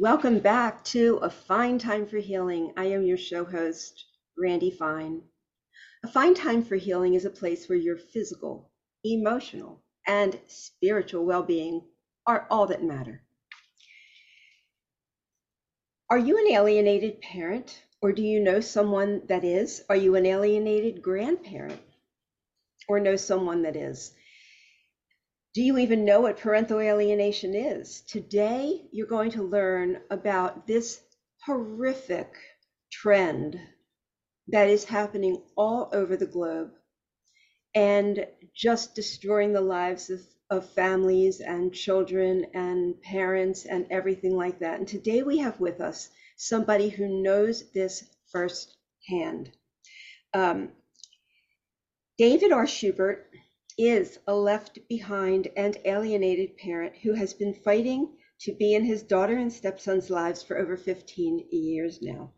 Welcome back to A Fine Time for Healing. I am your show host, Randy Fine. A Fine Time for Healing is a place where your physical, emotional, and spiritual well being are all that matter. Are you an alienated parent, or do you know someone that is? Are you an alienated grandparent, or know someone that is? Do you even know what parental alienation is? Today, you're going to learn about this horrific trend that is happening all over the globe and just destroying the lives of, of families and children and parents and everything like that. And today we have with us somebody who knows this firsthand. Um, David R. Shubert is a left behind and alienated parent who has been fighting to be in his daughter and stepson's lives for over 15 years now.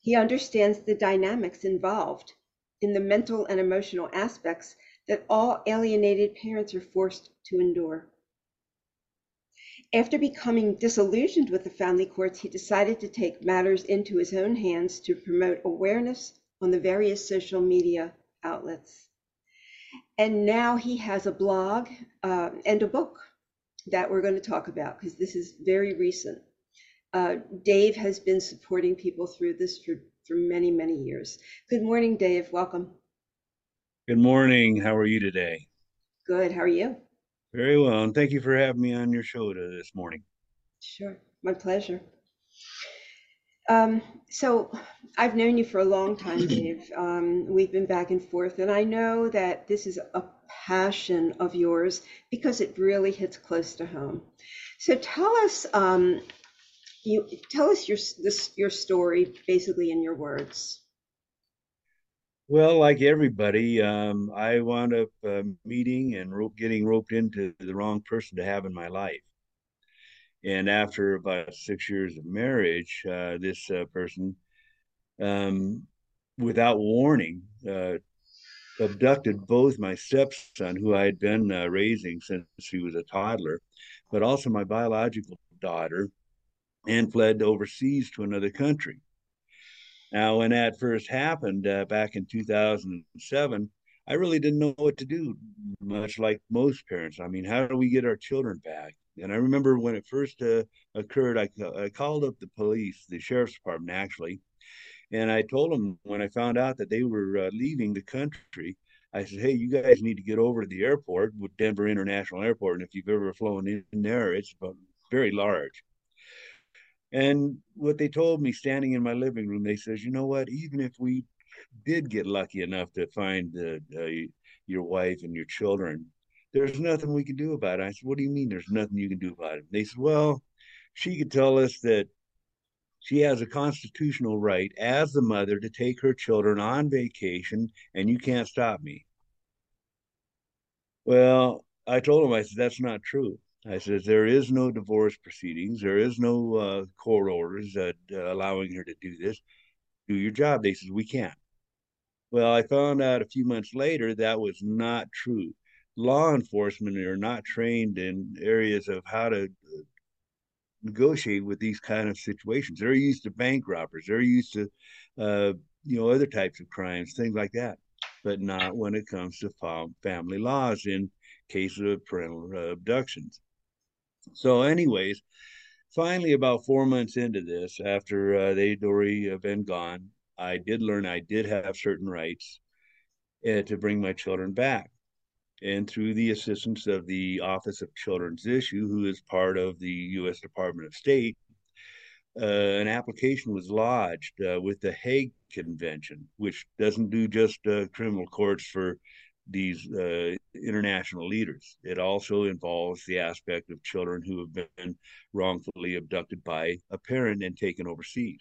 He understands the dynamics involved in the mental and emotional aspects that all alienated parents are forced to endure. After becoming disillusioned with the family courts, he decided to take matters into his own hands to promote awareness on the various social media outlets. And now he has a blog uh, and a book that we're going to talk about because this is very recent. Uh, Dave has been supporting people through this for, for many, many years. Good morning, Dave. Welcome. Good morning. How are you today? Good. How are you? Very well. And thank you for having me on your show this morning. Sure. My pleasure. Um, so I've known you for a long time, Dave. Um, we've been back and forth, and I know that this is a passion of yours because it really hits close to home. So tell us, um, you tell us your this your story basically in your words. Well, like everybody, um, I wound up uh, meeting and rope, getting roped into the wrong person to have in my life. And after about six years of marriage, uh, this uh, person, um, without warning, uh, abducted both my stepson, who I had been uh, raising since he was a toddler, but also my biological daughter, and fled overseas to another country. Now, when that first happened uh, back in 2007, I really didn't know what to do, much like most parents. I mean, how do we get our children back? And I remember when it first uh, occurred, I, I called up the police, the sheriff's department actually, and I told them when I found out that they were uh, leaving the country, I said, "Hey, you guys need to get over to the airport with Denver International Airport, and if you've ever flown in there, it's very large." And what they told me, standing in my living room, they says, "You know what? Even if we did get lucky enough to find uh, your wife and your children, there's nothing we can do about it. I said, What do you mean there's nothing you can do about it? They said, Well, she could tell us that she has a constitutional right as the mother to take her children on vacation, and you can't stop me. Well, I told him, I said, That's not true. I said, There is no divorce proceedings, there is no uh, court orders uh, allowing her to do this. Do your job. They said, We can't. Well, I found out a few months later that was not true law enforcement are not trained in areas of how to uh, negotiate with these kind of situations. They're used to bank robbers. They're used to, uh, you know, other types of crimes, things like that, but not when it comes to family laws in cases of parental uh, abductions. So, anyways, finally, about four months into this, after uh, they'd already been gone, I did learn I did have certain rights uh, to bring my children back and through the assistance of the Office of Children's Issue, who is part of the U.S. Department of State, uh, an application was lodged uh, with the Hague Convention, which doesn't do just uh, criminal courts for these uh, international leaders. It also involves the aspect of children who have been wrongfully abducted by a parent and taken overseas.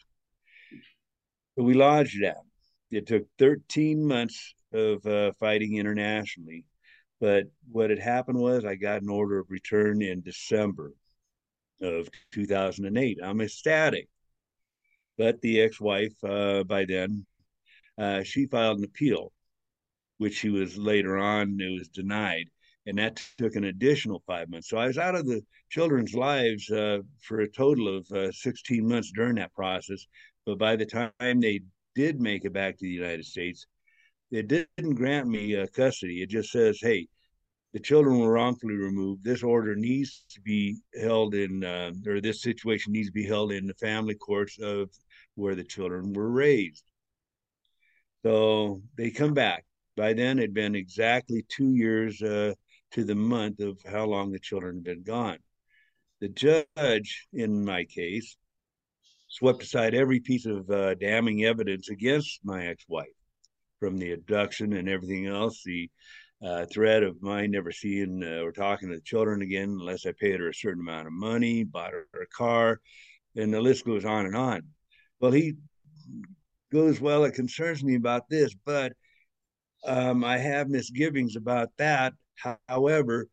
So we lodged that. It took 13 months of uh, fighting internationally but what had happened was I got an order of return in December of 2008. I'm ecstatic. But the ex wife, uh, by then, uh, she filed an appeal, which she was later on, it was denied. and that took an additional five months. So I was out of the children's lives uh, for a total of uh, 16 months during that process. But by the time they did make it back to the United States, it didn't grant me uh, custody. It just says, hey, the children were wrongfully removed. This order needs to be held in, uh, or this situation needs to be held in the family courts of where the children were raised. So they come back. By then, it'd been exactly two years uh, to the month of how long the children had been gone. The judge in my case swept aside every piece of uh, damning evidence against my ex-wife, from the abduction and everything else. The uh, threat of my never seeing uh, or talking to the children again unless I paid her a certain amount of money, bought her a car, and the list goes on and on. Well, he goes, Well, it concerns me about this, but um, I have misgivings about that. However,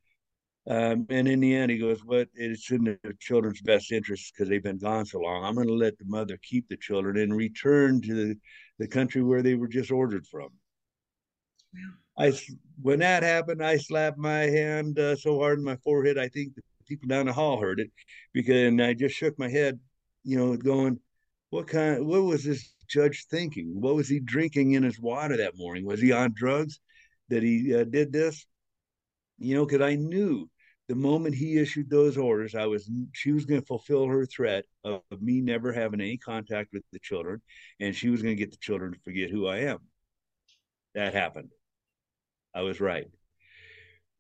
um, and in the end, he goes, "What? It's in the children's best interest because they've been gone so long. I'm going to let the mother keep the children and return to the, country where they were just ordered from." I when that happened, I slapped my hand uh, so hard in my forehead. I think the people down the hall heard it because, and I just shook my head, you know, going, "What kind? What was this judge thinking? What was he drinking in his water that morning? Was he on drugs that he uh, did this?" You know, because I knew the moment he issued those orders, I was she was going to fulfill her threat of, of me never having any contact with the children, and she was going to get the children to forget who I am. That happened. I was right.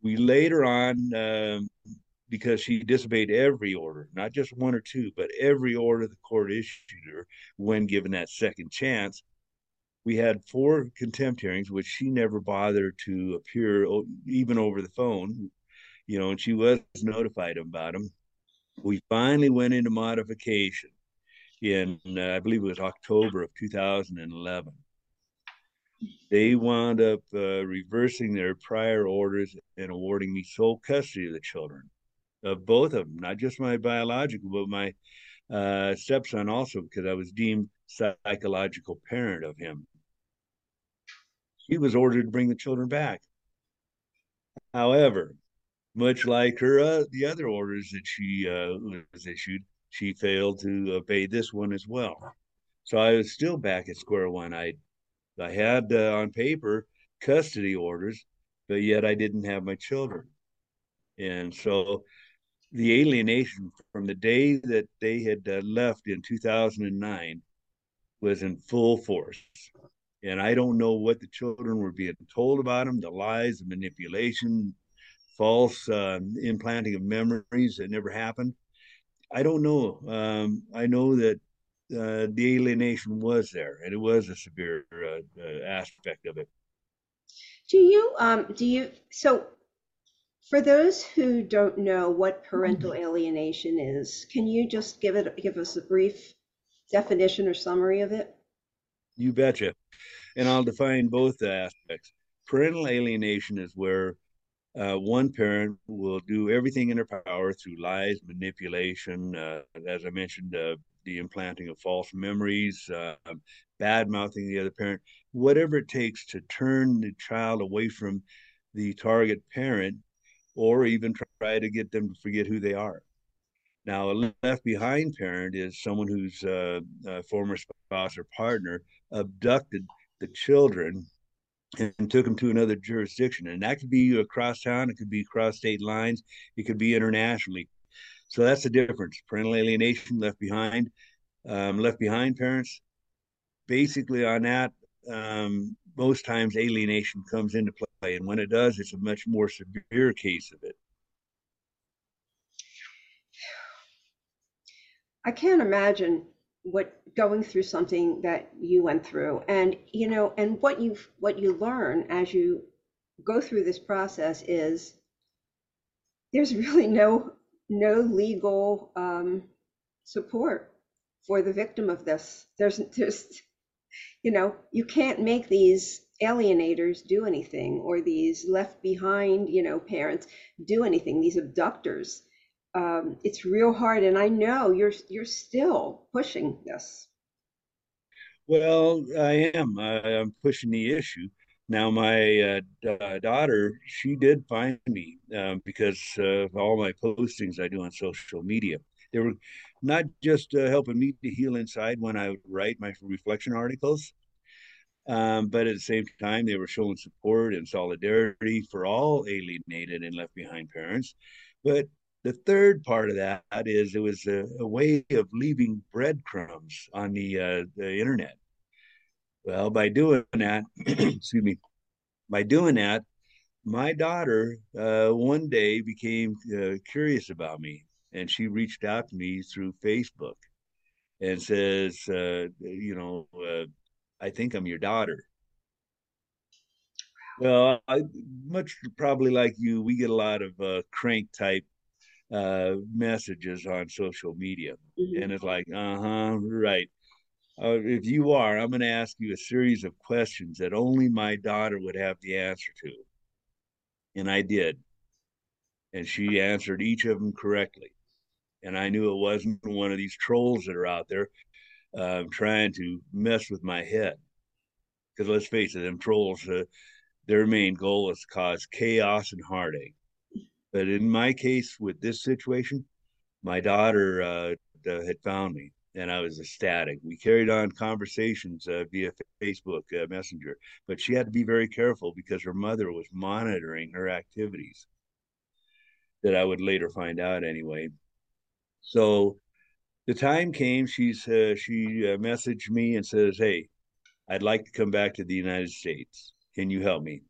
We later on, um, because she disobeyed every order, not just one or two, but every order the court issued her when given that second chance. We had four contempt hearings, which she never bothered to appear even over the phone, you know, and she was notified about them. We finally went into modification in, uh, I believe it was October of 2011 they wound up uh, reversing their prior orders and awarding me sole custody of the children, of both of them, not just my biological, but my uh, stepson also, because I was deemed psychological parent of him. He was ordered to bring the children back. However, much like her uh, the other orders that she uh, was issued, she failed to obey this one as well. So I was still back at square one. I I had uh, on paper custody orders, but yet I didn't have my children. And so the alienation from the day that they had uh, left in 2009 was in full force. And I don't know what the children were being told about them, the lies, the manipulation, false uh, implanting of memories that never happened. I don't know. Um, I know that uh, the alienation was there, and it was a severe uh, uh, aspect of it. Do you um do you so for those who don't know what parental mm-hmm. alienation is, can you just give it give us a brief definition or summary of it? You betcha. And I'll define both aspects. Parental alienation is where uh, one parent will do everything in their power through lies, manipulation, uh, as I mentioned, uh, the implanting of false memories, uh, bad mouthing the other parent, whatever it takes to turn the child away from the target parent or even try to get them to forget who they are. Now, a left behind parent is someone whose uh, former spouse or partner abducted the children and took them to another jurisdiction. And that could be across town, it could be across state lines, it could be internationally. So that's the difference. Parental alienation, left behind, um, left behind parents. Basically, on that, um, most times alienation comes into play, and when it does, it's a much more severe case of it. I can't imagine what going through something that you went through, and you know, and what you what you learn as you go through this process is there's really no no legal um, support for the victim of this. There's, there's, you know, you can't make these alienators do anything or these left behind, you know, parents do anything. These abductors. Um, it's real hard, and I know you're you're still pushing this. Well, I am. I, am pushing the issue. Now, my uh, daughter, she did find me um, because of all my postings I do on social media. They were not just uh, helping me to heal inside when I would write my reflection articles, um, but at the same time, they were showing support and solidarity for all alienated and left behind parents. But the third part of that is it was a, a way of leaving breadcrumbs on the, uh, the internet well, by doing that, excuse me, by doing that, my daughter uh, one day became uh, curious about me, and she reached out to me through Facebook and says, uh, you know, uh, I think I'm your daughter. Well, I, much probably like you, we get a lot of uh, crank type uh, messages on social media, mm-hmm. and it's like, uh huh, right uh, if you are, I'm going to ask you a series of questions that only my daughter would have the answer to. And I did. And she answered each of them correctly. And I knew it wasn't one of these trolls that are out there uh, trying to mess with my head. Because let's face it, them trolls, uh, their main goal is to cause chaos and heartache. But in my case, with this situation, my daughter uh, had found me and I was ecstatic. We carried on conversations uh, via Facebook uh, Messenger, but she had to be very careful because her mother was monitoring her activities. That I would later find out anyway. So the time came. She's uh, she uh, messaged me and says, "Hey, I'd like to come back to the United States. Can you help me?"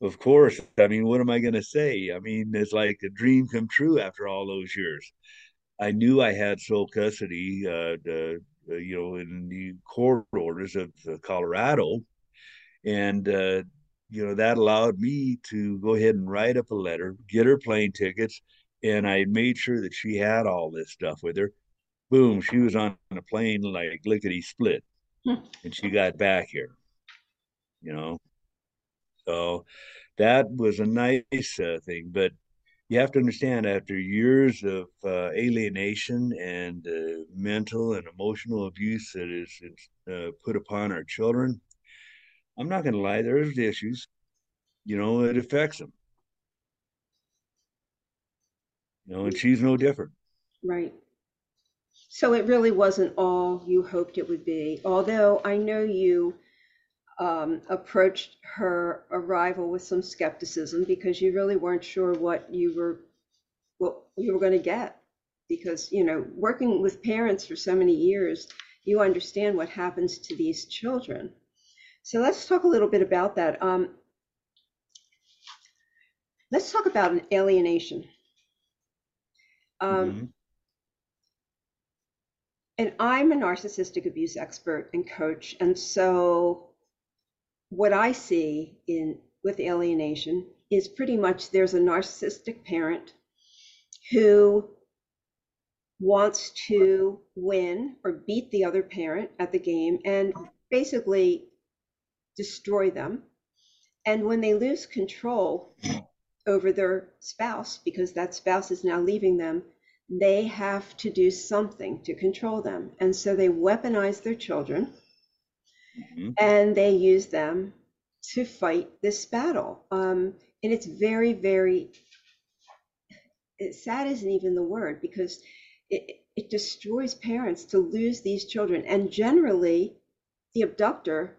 Of course. I mean, what am I going to say? I mean, it's like a dream come true after all those years. I knew I had sole custody, uh, the, uh, you know, in the court orders of uh, Colorado, and uh, you know that allowed me to go ahead and write up a letter, get her plane tickets, and I made sure that she had all this stuff with her. Boom, she was on a plane like lickety split, hmm. and she got back here. You know, so that was a nice uh, thing, but you have to understand after years of uh, alienation and uh, mental and emotional abuse that is, uh, put upon our children i'm not going to lie there's issues. You know it affects them you know and she's no different. Right. So it really wasn't all you hoped it would be although i know you um, approached her arrival with some skepticism because you really weren't sure what you were what you were going to get. Because you know working with parents for so many years you understand what happens to these children. So let's talk a little bit about that. Um, let's talk about an alienation. Um, mm-hmm. and i'm a narcissistic abuse expert and coach and so what I see in with alienation is pretty much there's a narcissistic parent who wants to win or beat the other parent at the game and basically destroy them. And when they lose control over their spouse, because that spouse is now leaving them, they have to do something to control them. And so they weaponize their children mm-hmm. and they use them to fight this battle. Um, and it's very, very it, sad isn't even the word because it, it destroys parents to lose these children. And generally, the abductor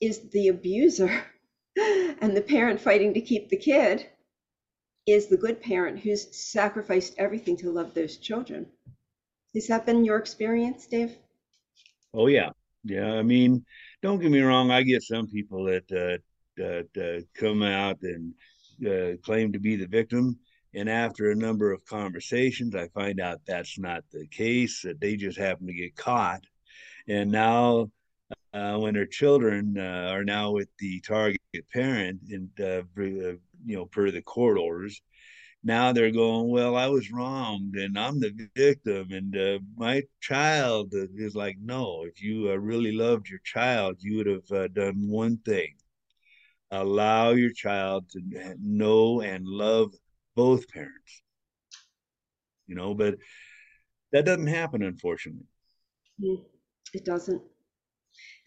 is the abuser, and the parent fighting to keep the kid is the good parent who's sacrificed everything to love those children. Has that been your experience, Dave? Oh, yeah. Yeah, I mean, don't get me wrong. I get some people that uh, that uh, come out and uh, claim to be the victim, and after a number of conversations, I find out that's not the case. That they just happen to get caught, and now uh, when their children uh, are now with the target parent, and uh, you know, per the court orders, now they're going, well, I was wronged and I'm the victim. And uh, my child is like, no, if you uh, really loved your child, you would have uh, done one thing allow your child to know and love both parents. You know, but that doesn't happen, unfortunately. Mm, it doesn't.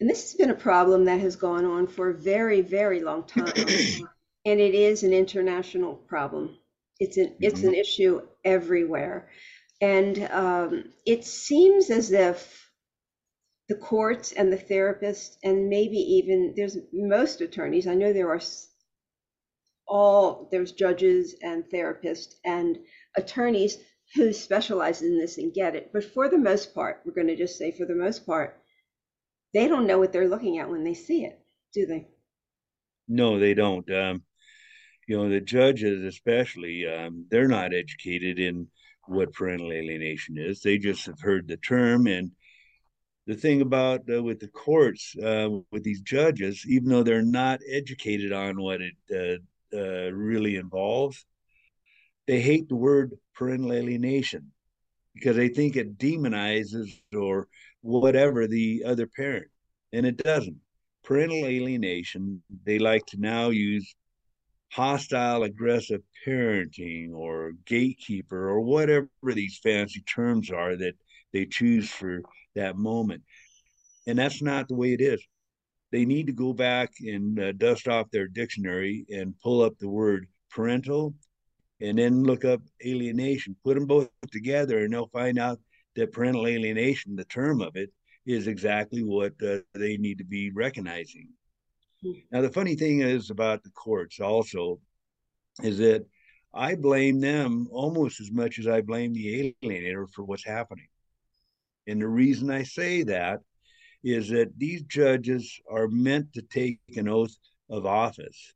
And this has been a problem that has gone on for a very, very long time. and it is an international problem. It's an it's Mhm. an issue everywhere. And um, it seems as if the courts and the therapists, and maybe even there's most attorneys, I know there are all, there's judges and therapists and attorneys who specialize in this and get it. But for the most part, we're going to just say for the most part, they don't know what they're looking at when they see it, do they? No, they don't. Um, you know, the judges, especially, um, they're not educated in what parental alienation is. They just have heard the term. And the thing about uh, with the courts, uh, with these judges, even though they're not educated on what it uh, uh, really involves, they hate the word parental alienation because they think it demonizes or whatever the other parent, and it doesn't. Parental alienation, they like to now use hostile, aggressive parenting or gatekeeper or whatever these fancy terms are that they choose for that moment. And that's not the way it is. They need to go back and uh, dust off their dictionary and pull up the word parental and then look up alienation. Put them both together, and they'll find out that parental alienation, the term of it, is exactly what uh, they need to be recognizing. Now, the funny thing is about the courts also is that I blame them almost as much as I blame the alienator for what's happening. And the reason I say that is that these judges are meant to take an oath of office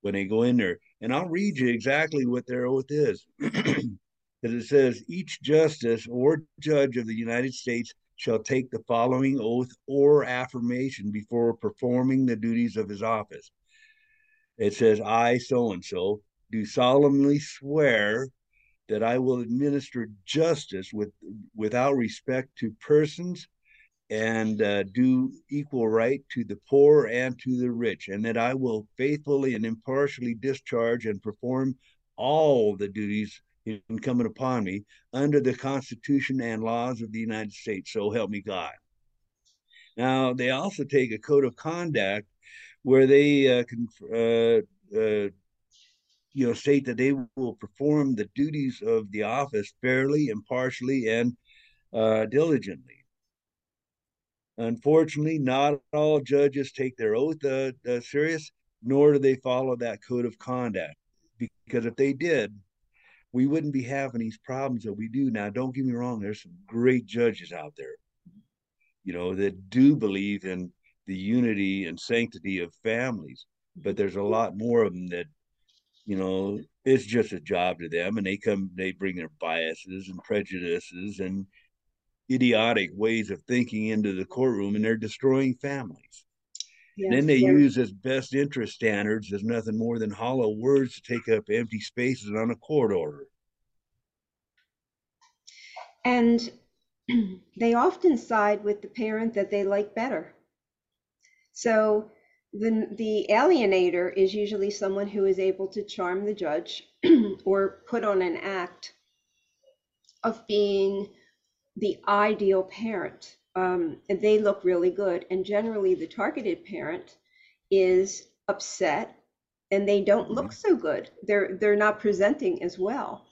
when they go in there. And I'll read you exactly what their oath is. Because it says, each justice or judge of the United States shall take the following oath or affirmation before performing the duties of his office. It says, I, so and so, do solemnly swear that I will administer justice with, without respect to persons and uh, do equal right to the poor and to the rich, and that I will faithfully and impartially discharge and perform all the duties incumbent upon me under the Constitution and laws of the United States. So help me God. Now, they also take a code of conduct where they uh, can, uh, uh, you know, state that they will perform the duties of the office fairly, impartially, and uh, diligently. Unfortunately, not all judges take their oath uh, uh, serious, nor do they follow that code of conduct. Because if they did, we wouldn't be having these problems that we do now. Don't get me wrong, there's some great judges out there, you know, that do believe in the unity and sanctity of families. But there's a lot more of them that, you know, it's just a job to them and they come, they bring their biases and prejudices and idiotic ways of thinking into the courtroom and they're destroying families. Yes, then they yeah. use as best interest standards as nothing more than hollow words to take up empty spaces on a court order. And they often side with the parent that they like better. So the, the alienator is usually someone who is able to charm the judge or put on an act of being the ideal parent. Um, and they look really good. And generally, the targeted parent is upset and they don't look so good. They're they're not presenting as well.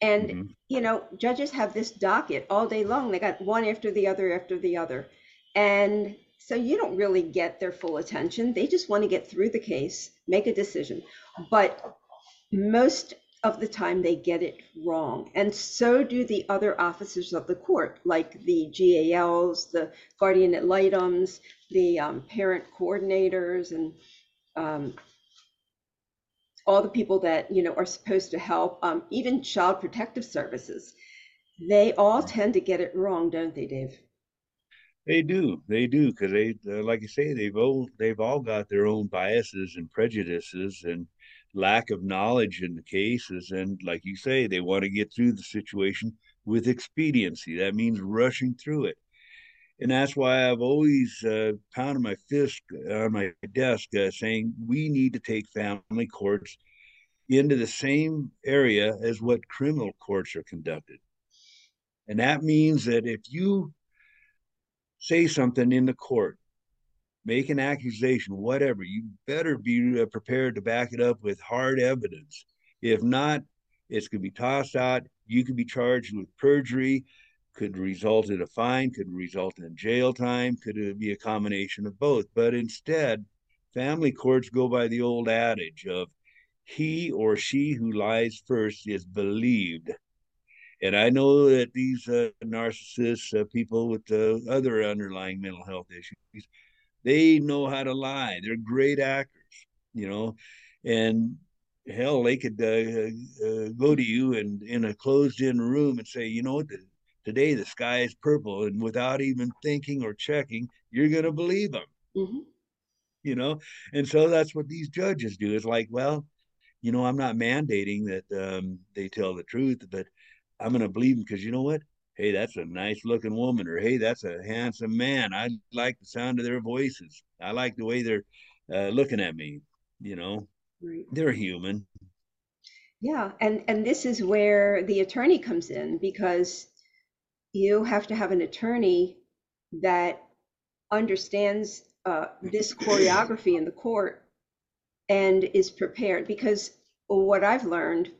And Mhm. you know, judges have this docket all day long. They got one after the other after the other. And so you don't really get their full attention. They just want to get through the case, make a decision. But most of the time they get it wrong. And so do the other officers of the court, like the GALs, the guardian ad litems, the um, parent coordinators, and um, all the people that you know are supposed to help, um, even child protective services. They all tend to get it wrong, don't they, Dave? They do, they do, because they, uh, like you say, they've all they've all got their own biases and prejudices and lack of knowledge in the cases, and like you say, they want to get through the situation with expediency. That means rushing through it, and that's why I've always uh, pounded my fist on my desk, uh, saying we need to take family courts into the same area as what criminal courts are conducted, and that means that if you say something in the court, make an accusation, whatever, you better be uh, prepared to back it up with hard evidence. If not, it's going to be tossed out. You could be charged with perjury, could result in a fine, could result in jail time, could be a combination of both. But instead, family courts go by the old adage of he or she who lies first is believed. And I know that these uh, narcissists, uh, people with uh, other underlying mental health issues, they know how to lie. They're great actors, you know, and hell, they could uh, uh, go to you and in a closed-in room and say, you know, the, today the sky is purple, and without even thinking or checking, you're going to believe them. Mm-hmm. You know, and so that's what these judges do. It's like, well, you know, I'm not mandating that um, they tell the truth, but I'm going to believe them because you know what? Hey, that's a nice looking woman, or hey, that's a handsome man. I like the sound of their voices. I like the way they're uh, looking at me. You know, right. they're human. Yeah, and and this is where the attorney comes in because you have to have an attorney that understands uh, this choreography in the court and is prepared because what I've learned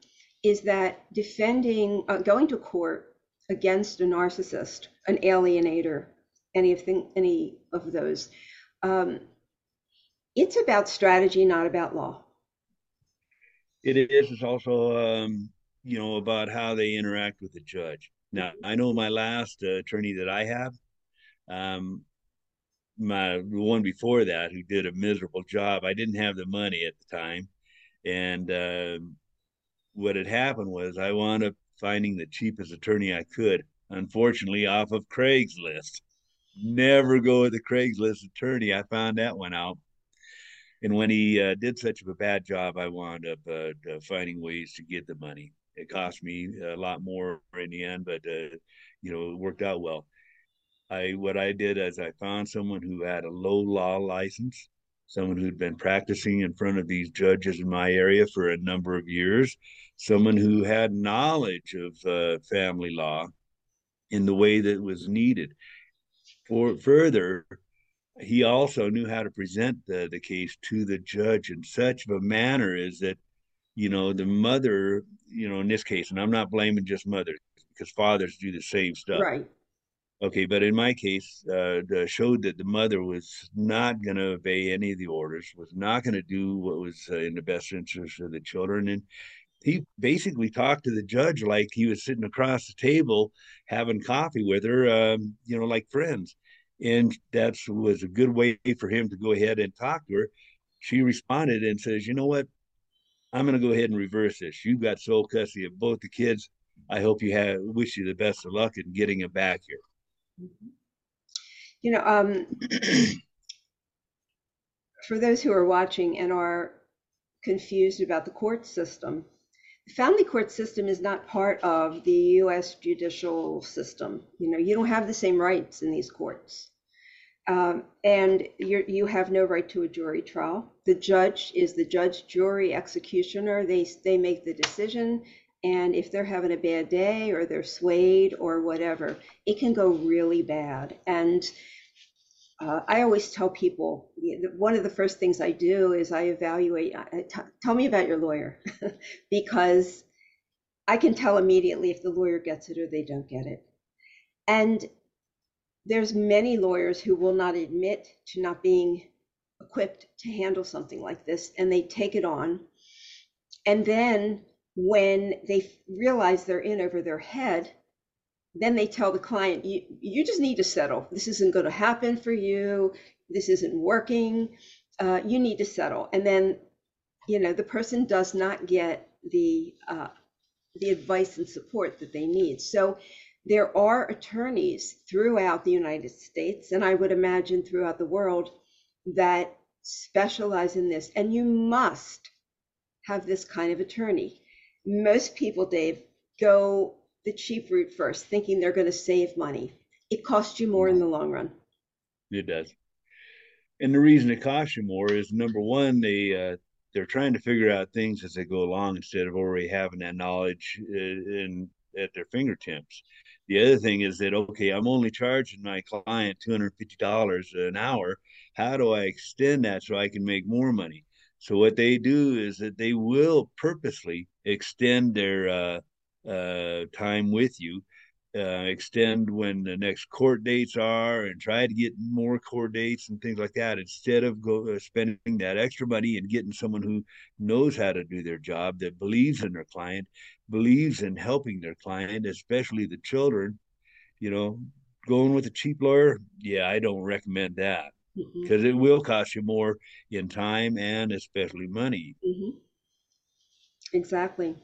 is that defending, uh, going to court against a narcissist, an alienator, any of the, any of those, um, it's about strategy, not about law. It is. It's also, um, you know, about how they interact with the judge. Now, I know my last uh, attorney that I have, um, my one before that, who did a miserable job. I didn't have the money at the time, and uh, what had happened was I wound up finding the cheapest attorney I could, unfortunately, off of Craigslist. Never go with the Craigslist attorney. I found that one out. And when he uh, did such a bad job, I wound up uh, finding ways to get the money. It cost me a lot more in the end, but uh, you know it worked out well. I what I did is I found someone who had a low law license, someone who'd been practicing in front of these judges in my area for a number of years, someone who had knowledge of uh, family law in the way that was needed. For further, he also knew how to present the, the case to the judge in such of a manner as that, you know, the mother, you know, in this case, and I'm not blaming just mothers because fathers do the same stuff. Right. Okay, but in my case, uh, showed that the mother was not going to obey any of the orders, was not going to do what was uh, in the best interest of the children, and he basically talked to the judge like he was sitting across the table having coffee with her, um, you know, like friends. And that was a good way for him to go ahead and talk to her. She responded and says, "You know what? I'm going to go ahead and reverse this. You've got sole custody of both the kids. I hope you have. Wish you the best of luck in getting them back here." You know, um, for those who are watching and are confused about the court system, family court system is not part of the U.S. judicial system. You know, you don't have the same rights in these courts. Um, and you you have no right to a jury trial. The judge is the judge, jury, executioner. They they make the decision, and if they're having a bad day or they're swayed or whatever, it can go really bad. And uh, I always tell people one of the first things I do is I evaluate. tell me about your lawyer, because I can tell immediately if the lawyer gets it or they don't get it. And there's many lawyers who will not admit to not being equipped to handle something like this, and they take it on. And then when they realize they're in over their head, then they tell the client, you, you just need to settle. This isn't going to happen for you. This isn't working. Uh, you need to settle. And then, you know, the person does not get the uh, the advice and support that they need. So there are attorneys throughout the United States, and I would imagine throughout the world, that specialize in this. And you must have this kind of attorney. Most people, Dave, go the cheap route first, thinking they're going to save money. It costs you more in the long run. It does. And the reason it costs you more is number one, they uh, they're trying to figure out things as they go along instead of already having that knowledge uh, in at their fingertips. The other thing is that okay, I'm only charging my client two hundred fifty dollars an hour. How do I extend that so I can make more money? So what they do is that they will purposely extend their uh, uh, time with you, uh, extend when the next court dates are, and try to get more court dates and things like that. Instead of go uh, spending that extra money and getting someone who knows how to do their job, that believes in their client, believes in helping their client, especially the children, you know, going with a cheap lawyer, yeah, I don't recommend that because mm-hmm. it will cost you more in time and especially money. Mm-hmm. Exactly,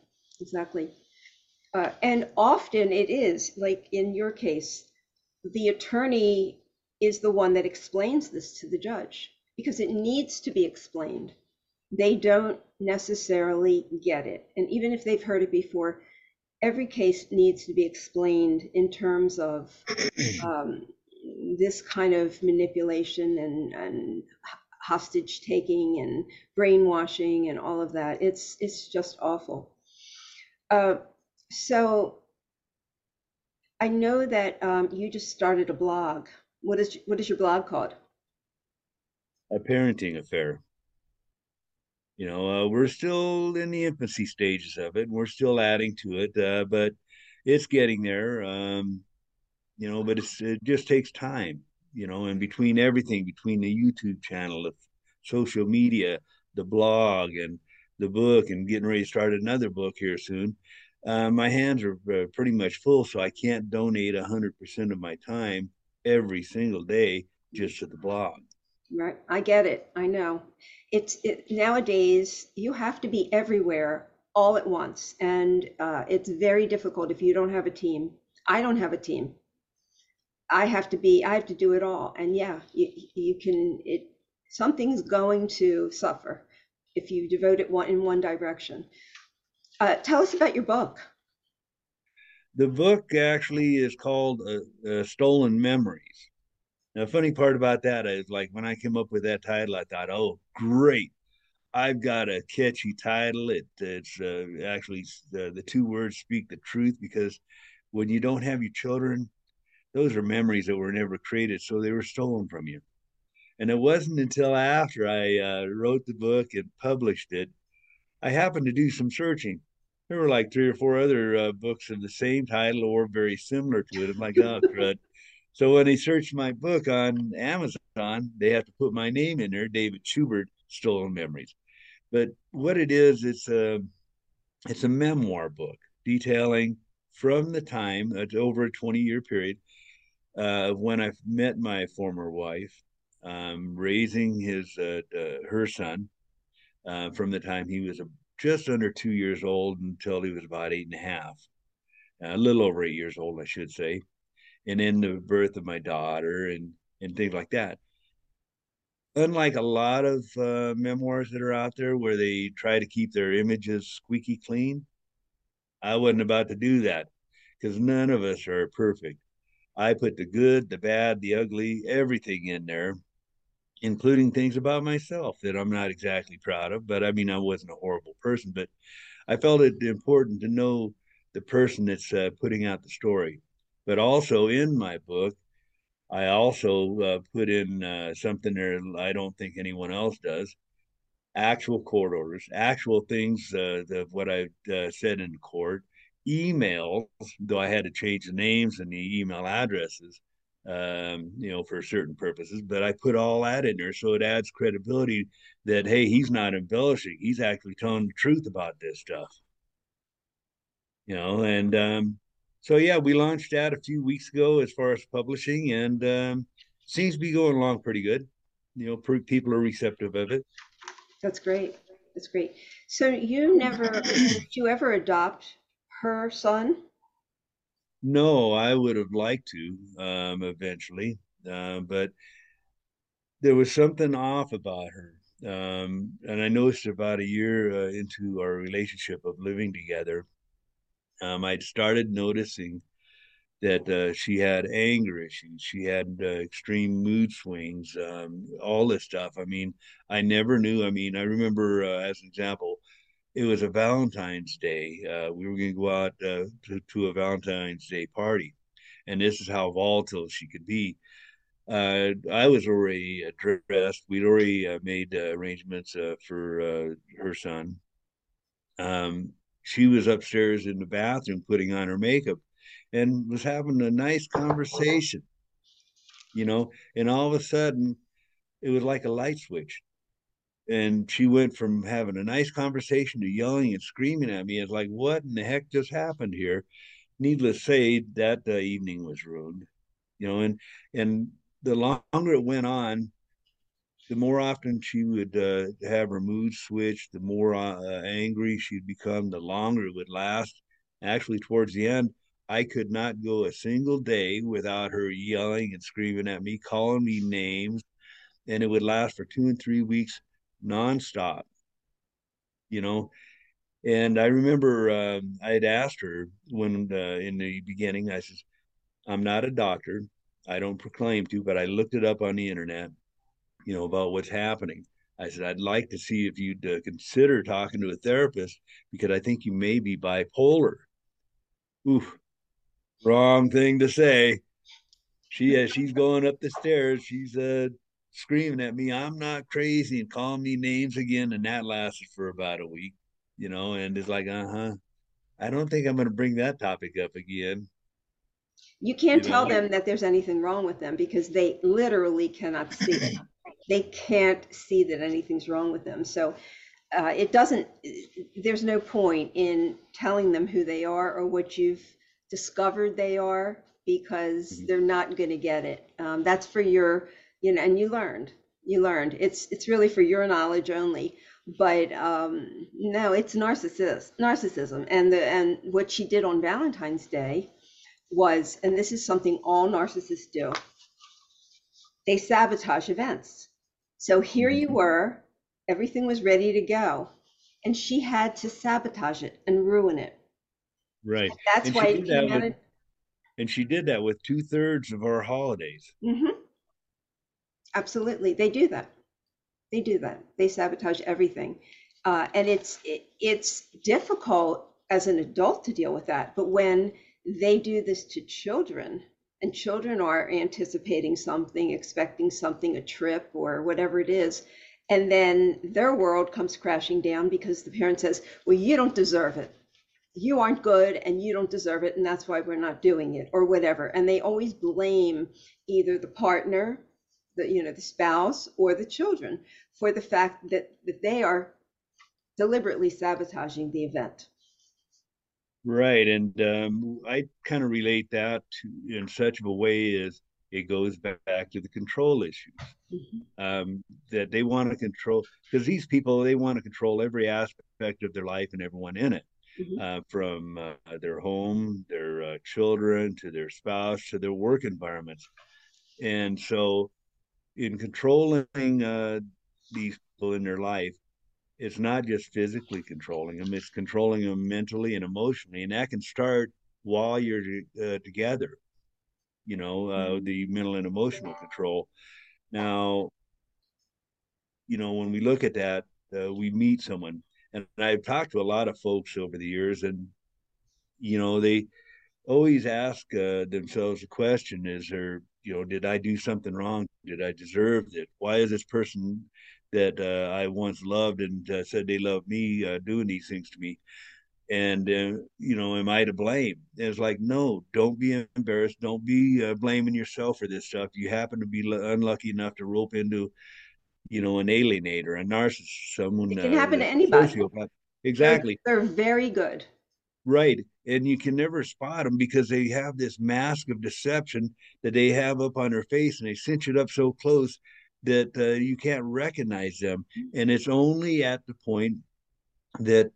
exactly. Uh, and often it is, like in your case, the attorney is the one that explains this to the judge because it needs to be explained. They don't necessarily get it. And even if they've heard it before, every case needs to be explained in terms of um, this kind of manipulation and, and hostage taking and brainwashing and all of that. It's it's just awful. Uh, so I know that um, you just started a blog. What is what is your blog called? A parenting affair. You know, uh, we're still in the infancy stages of it. We're still adding to it, uh, but it's getting there. Um, you know, but it's it just takes time. You know, and between everything, between the YouTube channel, the social media, the blog, and the book, and getting ready to start another book here soon, uh, my hands are uh, pretty much full, so I can't donate hundred percent of my time every single day just to the blog. Right, I get it. I know. It's it, nowadays you have to be everywhere all at once, and uh, it's very difficult if you don't have a team. I don't have a team. I have to be. I have to do it all, and yeah, you, you can. It something's going to suffer if you devote it one in one direction. Uh, tell us about your book. The book actually is called uh, uh, Stolen Memories. Now, funny part about that is like when I came up with that title, I thought, oh, great. I've got a catchy title. It, it's uh, actually the, the two words speak the truth because when you don't have your children, those are memories that were never created, so they were stolen from you. And it wasn't until after I uh, wrote the book and published it, I happened to do some searching there were like three or four other uh, books of the same title or very similar to it. I'm like, oh, crud. So when they searched my book on Amazon, they have to put my name in there, David Shubert, Stolen Memories. But what it is, it's a it's a memoir book detailing from the time it's over a 20 year period uh, when I met my former wife, um, raising his uh, uh, her son uh, from the time he was just under two years old until he was about eight and a half, a little over eight years old, I should say, and then the birth of my daughter and and things like that. Unlike a lot of uh, memoirs that are out there where they try to keep their images squeaky clean, I wasn't about to do that because none of us are perfect. I put the good, the bad, the ugly, everything in there including things about myself that I'm not exactly proud of. But I mean, I wasn't a horrible person, but I felt it important to know the person that's uh, putting out the story. But also in my book, I also uh, put in uh, something there I don't think anyone else does actual court orders, actual things uh, of what I uh, said in court, emails, though I had to change the names and the email addresses um, you know, for certain purposes. But I put all that in there so it adds credibility that hey, he's not embellishing; he's actually telling the truth about this stuff. You know, and um, so yeah, we launched that a few weeks ago as far as publishing, and um, seems to be going along pretty good. You know, people are receptive of it. That's great. That's great. So you never did you ever adopt her son? No, I would have liked to um, eventually, uh, but there was something off about her. Um, and I noticed about a year uh, into our relationship of living together, um, I'd started noticing that uh, she had anger issues. She had uh, extreme mood swings, um, all this stuff. I mean, I never knew. I mean, I remember, uh, as an example, it was a Valentine's Day. Uh, we were going to go out uh, to, to, a Valentine's Day party. and this is how volatile she could be. Uh, I was already dressed. We'd already uh, made uh, arrangements uh, for uh, her son. Um, she was upstairs in the bathroom putting on her makeup and was having a nice conversation, you know, and all of a sudden it was like a light switch. And she went from having a nice conversation to yelling and screaming at me. It's like, what in the heck just happened here? Needless to say, that uh, evening was ruined, you know, and and the longer it went on, the more often she would uh, have her mood switch, the more uh, angry she'd become, the longer it would last. Actually, towards the end, I could not go a single day without her yelling and screaming at me, calling me names, and it would last for two and three weeks nonstop. You know, and I remember uh, I had asked her when uh, in the beginning, I said, "I'm not a doctor. I don't proclaim to, but I looked it up on the internet, you know, about what's happening. I said, I'd like to see if you'd uh, consider talking to a therapist because I think you may be bipolar. Oof, wrong thing to say. She as she's going up the stairs, she's uh, screaming at me, I'm not crazy, and calling me names again. And that lasted for about a week, you know, and it's like, uh huh. I don't think I'm going to bring that topic up again. You can't you tell them that there's anything wrong with them because they literally cannot see it. they can't see that anything's wrong with them. So uh, it doesn't, there's no point in telling them who they are or what you've discovered they are because mm-hmm. they're not going to get it. Um, that's for your, you know, and you learned, you learned. It's it's really for your knowledge only. But um, no, it's narcissist, narcissism, and the and what she did on Valentine's Day was, and this is something all narcissists do, they sabotage events. So here you mm-hmm. were, everything was ready to go, and she had to sabotage it and ruin it. Right. And that's and why it came out. With, and she did that with two thirds of our holidays. Mm-hmm. Absolutely, they do that. They do that. They sabotage everything, uh, and it's it, it's difficult as an adult to deal with that. But when they do this to children and children are anticipating something expecting something a trip or whatever it is and then their world comes crashing down because the parent says well you don't deserve it you aren't good and you don't deserve it and that's why we're not doing it or whatever and they always blame either the partner the you know the spouse or the children for the fact that that they are deliberately sabotaging the event Right, and um, I kind of relate that to, in such of a way as it goes back to the control issues mm-hmm. um, that they want to control because these people they want to control every aspect of their life and everyone in it, mm-hmm. uh, from uh, their home, their uh, children, to their spouse, to their work environments, and so in controlling uh, these people in their life, it's not just physically controlling them it's controlling them mentally and emotionally and that can start while you're uh, together you know uh, mm-hmm. the mental and emotional control now you know when we look at that uh, we meet someone and i've talked to a lot of folks over the years and you know they always ask uh, themselves the question is there you know did i do something wrong did i deserve it why is this person that uh, I once loved and uh, said they loved me uh, doing these things to me. And, uh, you know, am I to blame? And it's like, no, don't be embarrassed. Don't be uh, blaming yourself for this stuff. You happen to be unlucky enough to rope into, you know, an alienator, a narcissist, someone. It can uh, happen to anybody. Sociopath. Exactly. They're, they're very good. Right. And you can never spot them because they have this mask of deception that they have up on their face and they cinch it up so close that uh, you can't recognize them. And it's only at the point that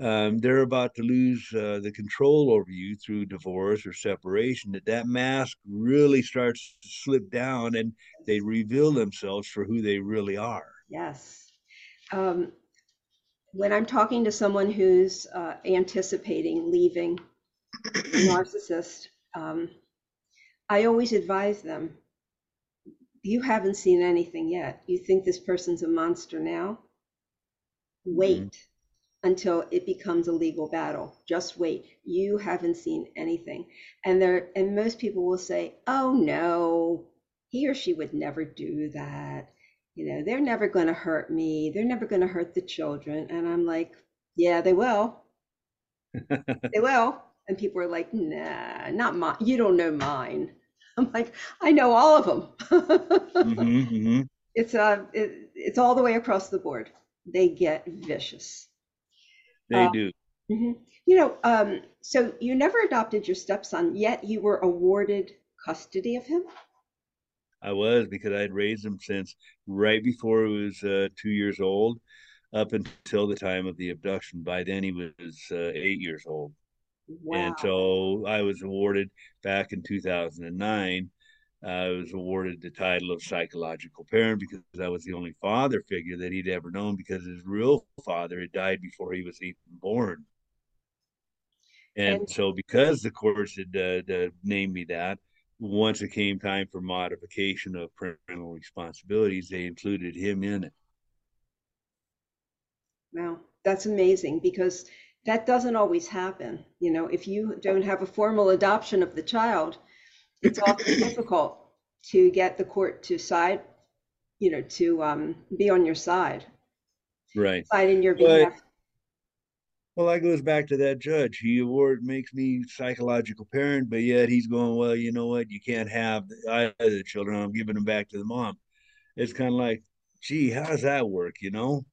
um, they're about to lose uh, the control over you through divorce or separation that that mask really starts to slip down and they reveal themselves for who they really are. Yes. Um, when I'm talking to someone who's uh, anticipating leaving a narcissist, um, I always advise them you haven't seen anything yet. You think this person's a monster now? Wait. Mm-hmm. until it becomes a legal battle. Just wait. You haven't seen anything. And there and most people will say, "Oh no, he or she would never do that. You know, they're never going to hurt me. They're never going to hurt the children." And I'm like, "Yeah, they will. they will." And people are like, "Nah, not mine. You don't know mine." I'm like, "I know all of them." hmm hmm It's uh, it, it's all the way across the board. They get vicious. They Uh, do. mhm. You know, um, so you never adopted your stepson, yet you were awarded custody of him? I was because I'd raised him since right before he was uh, two years old up until the time of the abduction. By then, he was uh, eight years old. And so I was awarded back in 2009. I was awarded the title of psychological parent because I was the only father figure that he'd ever known because his real father had died before he was even born. And And so, because the courts had uh, uh, named me that, once it came time for modification of parental responsibilities, they included him in it. wow, that's amazing because that doesn't always happen. You know, if you don't have a formal adoption of the child, it's often difficult to get the court to side, you know, to um, be on your side, Right. side in your behalf. Well, that goes back to that judge. He award makes me psychological parent, but yet he's going, well, you know what? You can't have either the children. I'm giving them back to the mom. It's kind of like, gee, how does that work? You know,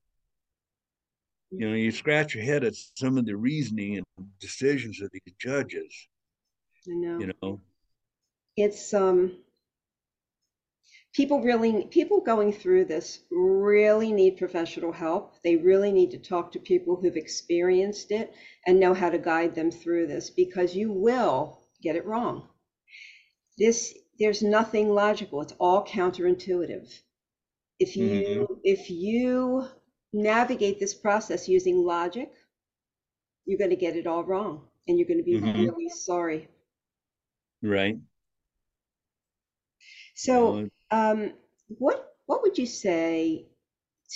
you know, you scratch your head at some of the reasoning and decisions of these judges. I know. You know, It's um people really people going through this really need professional help. They really need to talk to people who've experienced it and know how to guide them through this because you will get it wrong. This there's nothing logical. It's all counterintuitive. If you if you navigate this process using logic, you're going to get it all wrong and you're going to be hmm really sorry. right. So, um, what what would you say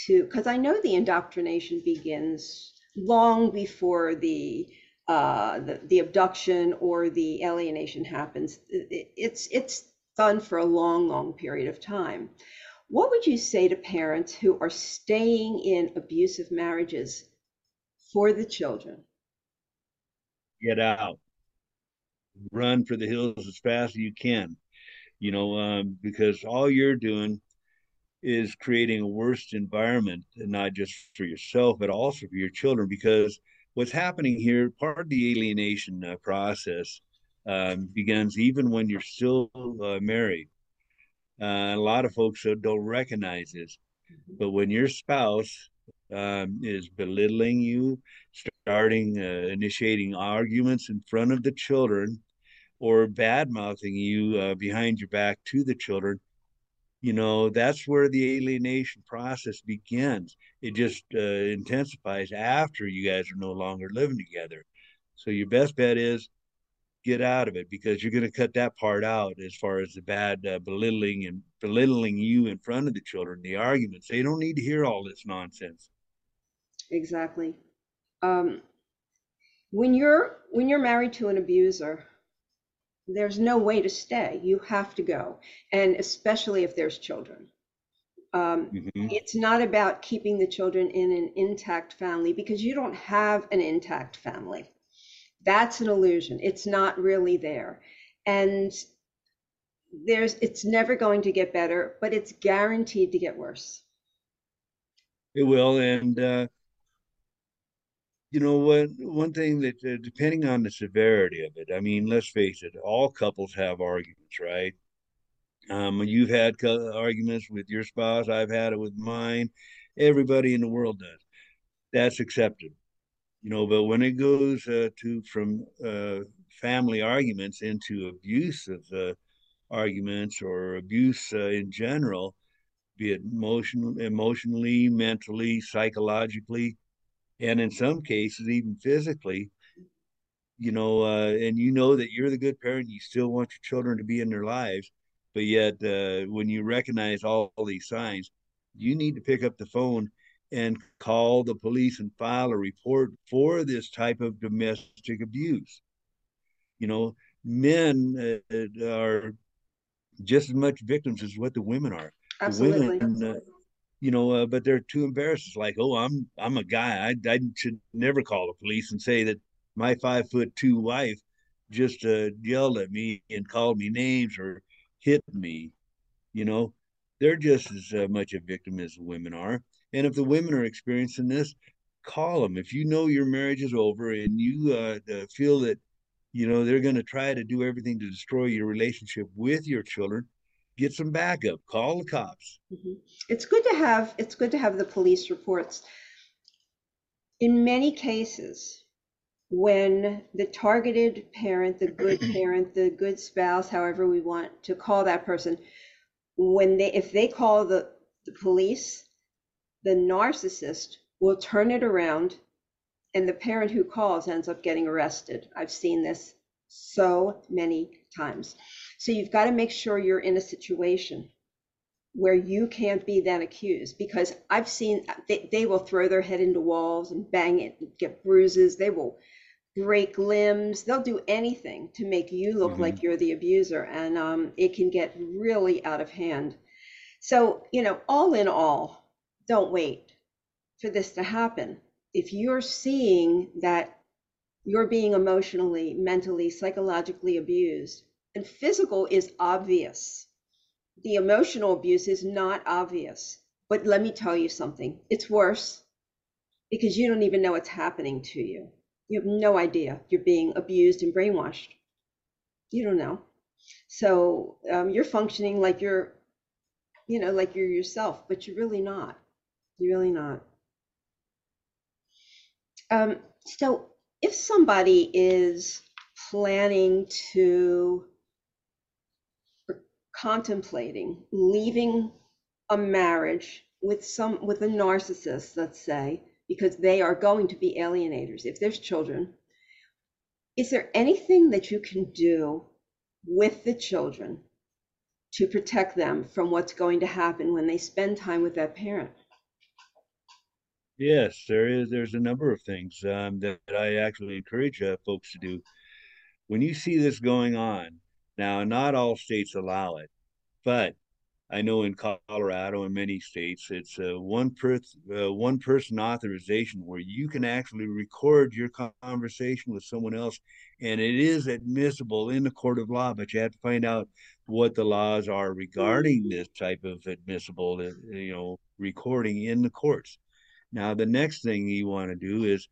to, because I know the indoctrination begins long before the uh, the, the abduction or the alienation happens. It- it- It's it's done for a long, long period of time. What would you say to parents who are staying in abusive marriages for the children? get out, run for the hills as fast as you can. You know, um, because all you're doing is creating a worse environment, and not just for yourself, but also for your children. Because what's happening here, part of the alienation uh, process um, begins even when you're still uh, married. Uh, a lot of folks uh, don't recognize this, but when your spouse um, is belittling you, starting, uh, initiating arguments in front of the children, or bad mouthing you uh, behind your back to the children, you know, that's where the alienation process begins. It just uh, intensifies after you guys are no longer living together. So your best bet is get out of it because you're going to cut that part out as far as the bad uh, belittling and belittling you in front of the children, the arguments. They don't need to hear all this nonsense. Exactly. Um, when you're when you're married to an abuser, there's no way to stay. You have to go, and especially if there's children. Um, hmm it's not about keeping the children in an intact family because you don't have an intact family. That's an illusion. It's not really there. And there's it's never going to get better, but it's guaranteed to get worse. It will. And, uh, you know what? One thing that, uh, depending on the severity of it, I mean, let's face it, all couples have arguments, right? Um, you've had co- arguments with your spouse. I've had it with mine. Everybody in the world does. That's accepted, you know. But when it goes uh, to from uh, family arguments into abusive uh, arguments or abuse uh, in general, be it emotional, emotionally, mentally, psychologically, and in some cases even physically, you know, uh, and you know that you're the good parent, you still want your children to be in their lives, but yet uh, when you recognize all, all these signs, you need to pick up the phone and call the police and file a report for this type of domestic abuse. You know, men uh, are just as much victims as what the women are. Absolutely. The women, uh, you know, uh, but they're too embarrassed. It's like, oh, I'm I'm a guy. I I should never call the police and say that my five foot two wife just uh, yelled at me and called me names or hit me. You know, they're just as uh, much a victim as the women are. And if the women are experiencing this, call them. If you know your marriage is over and you uh, uh feel that you know they're going to try to do everything to destroy your relationship with your children, get some backup. Call the cops. Mm-hmm. It's good to have. It's good to have the police reports. In many cases, when the targeted parent, the good parent, the good spouse, however we want to call that person, when they if they call the, the police, the narcissist will turn it around and the parent who calls ends up getting arrested. I've seen this so many times. So you've got to make sure you're in a situation where you can't be then accused because I've seen they, they will throw their head into walls and bang it, and get bruises. They will break limbs. They'll do anything to make you look mm-hmm. like you're the abuser, and um, it can get really out of hand. So, you know, all in all, don't wait for this to happen. If you're seeing that you're being emotionally, mentally, psychologically abused, and physical is obvious, the emotional abuse is not obvious. But let me tell you something it's worse because you don't even know what's happening to you. You have no idea you're being abused and brainwashed. You don't know. So um, you're functioning like you're, you know, like you're yourself, but you're really not. You're really not. Um, so if somebody is planning to contemplating leaving a marriage with some with a narcissist let's say because they are going to be alienators if there's children. Is there anything that you can do with the children to protect them from what's going to happen when they spend time with that parent? Yes, there is. There's a number of things um, that, that, I actually encourage uh, folks to do. When you see this going on, now not all states allow it, but I know in Colorado and many states, it's a one per uh, one person authorization where you can actually record your conversation with someone else, and it is admissible in the court of law. But you have to find out what the laws are regarding this type of admissible, uh, you know, recording in the courts. Now, the next thing you want to do is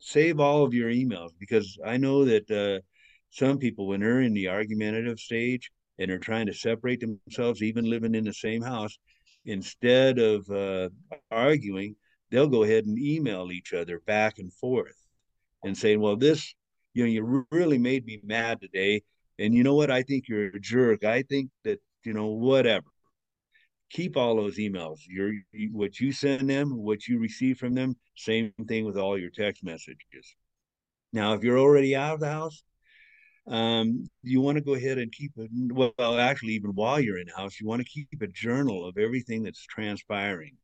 save all of your emails because I know that uh, some people, when they're in the argumentative stage, and are trying to separate themselves, even living in the same house, instead of uh, arguing, they'll go ahead and email each other back and forth and saying, well, this, you know, you really made me mad today. And you know what? I think you're a jerk. I think that, you know, whatever. Keep all those emails. Your what you send them, what you receive from them, same thing with all your text messages. Now, if you're already out of the house, um, you want to go ahead and keep it. Well, actually, even while you're in house, you want to keep a journal of everything that's transpiring.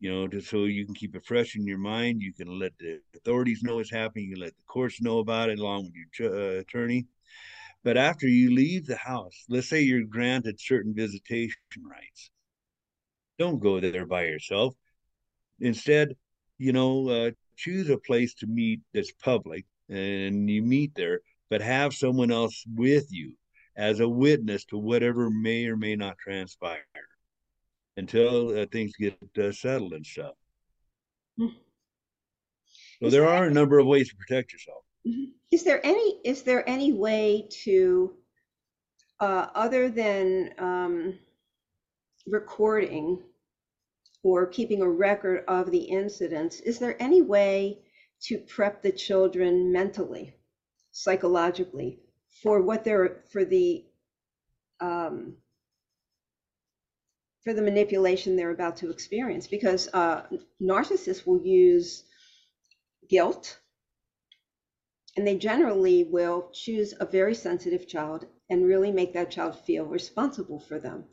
You know, just so you can keep it fresh in your mind. You can let the authorities know what's happening. You can let the courts know about it, along with your uh, attorney. But after you leave the house, let's say you're granted certain visitation rights, don't go there by yourself. Instead, you know, uh, choose a place to meet that's public, and you meet there but have someone else with you as a witness to whatever may or may not transpire until uh, things get uh, settled and stuff. Mm-hmm. So there are a number of ways to protect yourself. Mm-hmm. Is there any is there any way to uh, other than um, recording or keeping a record of the incidents? Is there any way to prep the children mentally psychologically for what they're for the um, for the manipulation they're about to experience because uh, narcissists will use guilt and they generally will choose a very sensitive child and really make that child feel responsible for them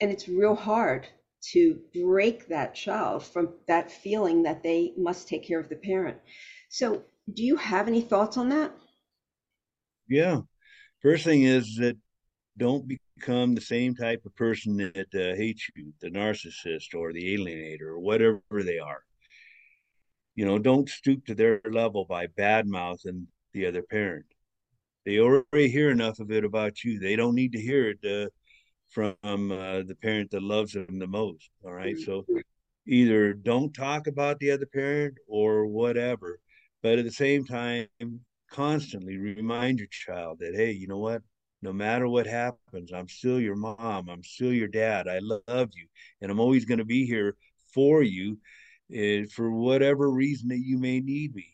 and it's real hard to break that child from that feeling that they must take care of the parent. So, do you have any thoughts on that? Yeah. First thing is that don't become the same type of person that uh, hates you, the narcissist or the alienator or whatever they are. You know, don't stoop to their level by bad mouthing the other parent. They already hear enough of it about you. They don't need to hear it uh, from uh, the parent that loves them the most. All right? So either don't talk about the other parent or whatever, but at the same time, constantly remind your child that hey, you know what? No matter what happens, I'm still your mom. I'm still your dad. I love you, and I'm always going to be here for you uh, for whatever reason that you may need me.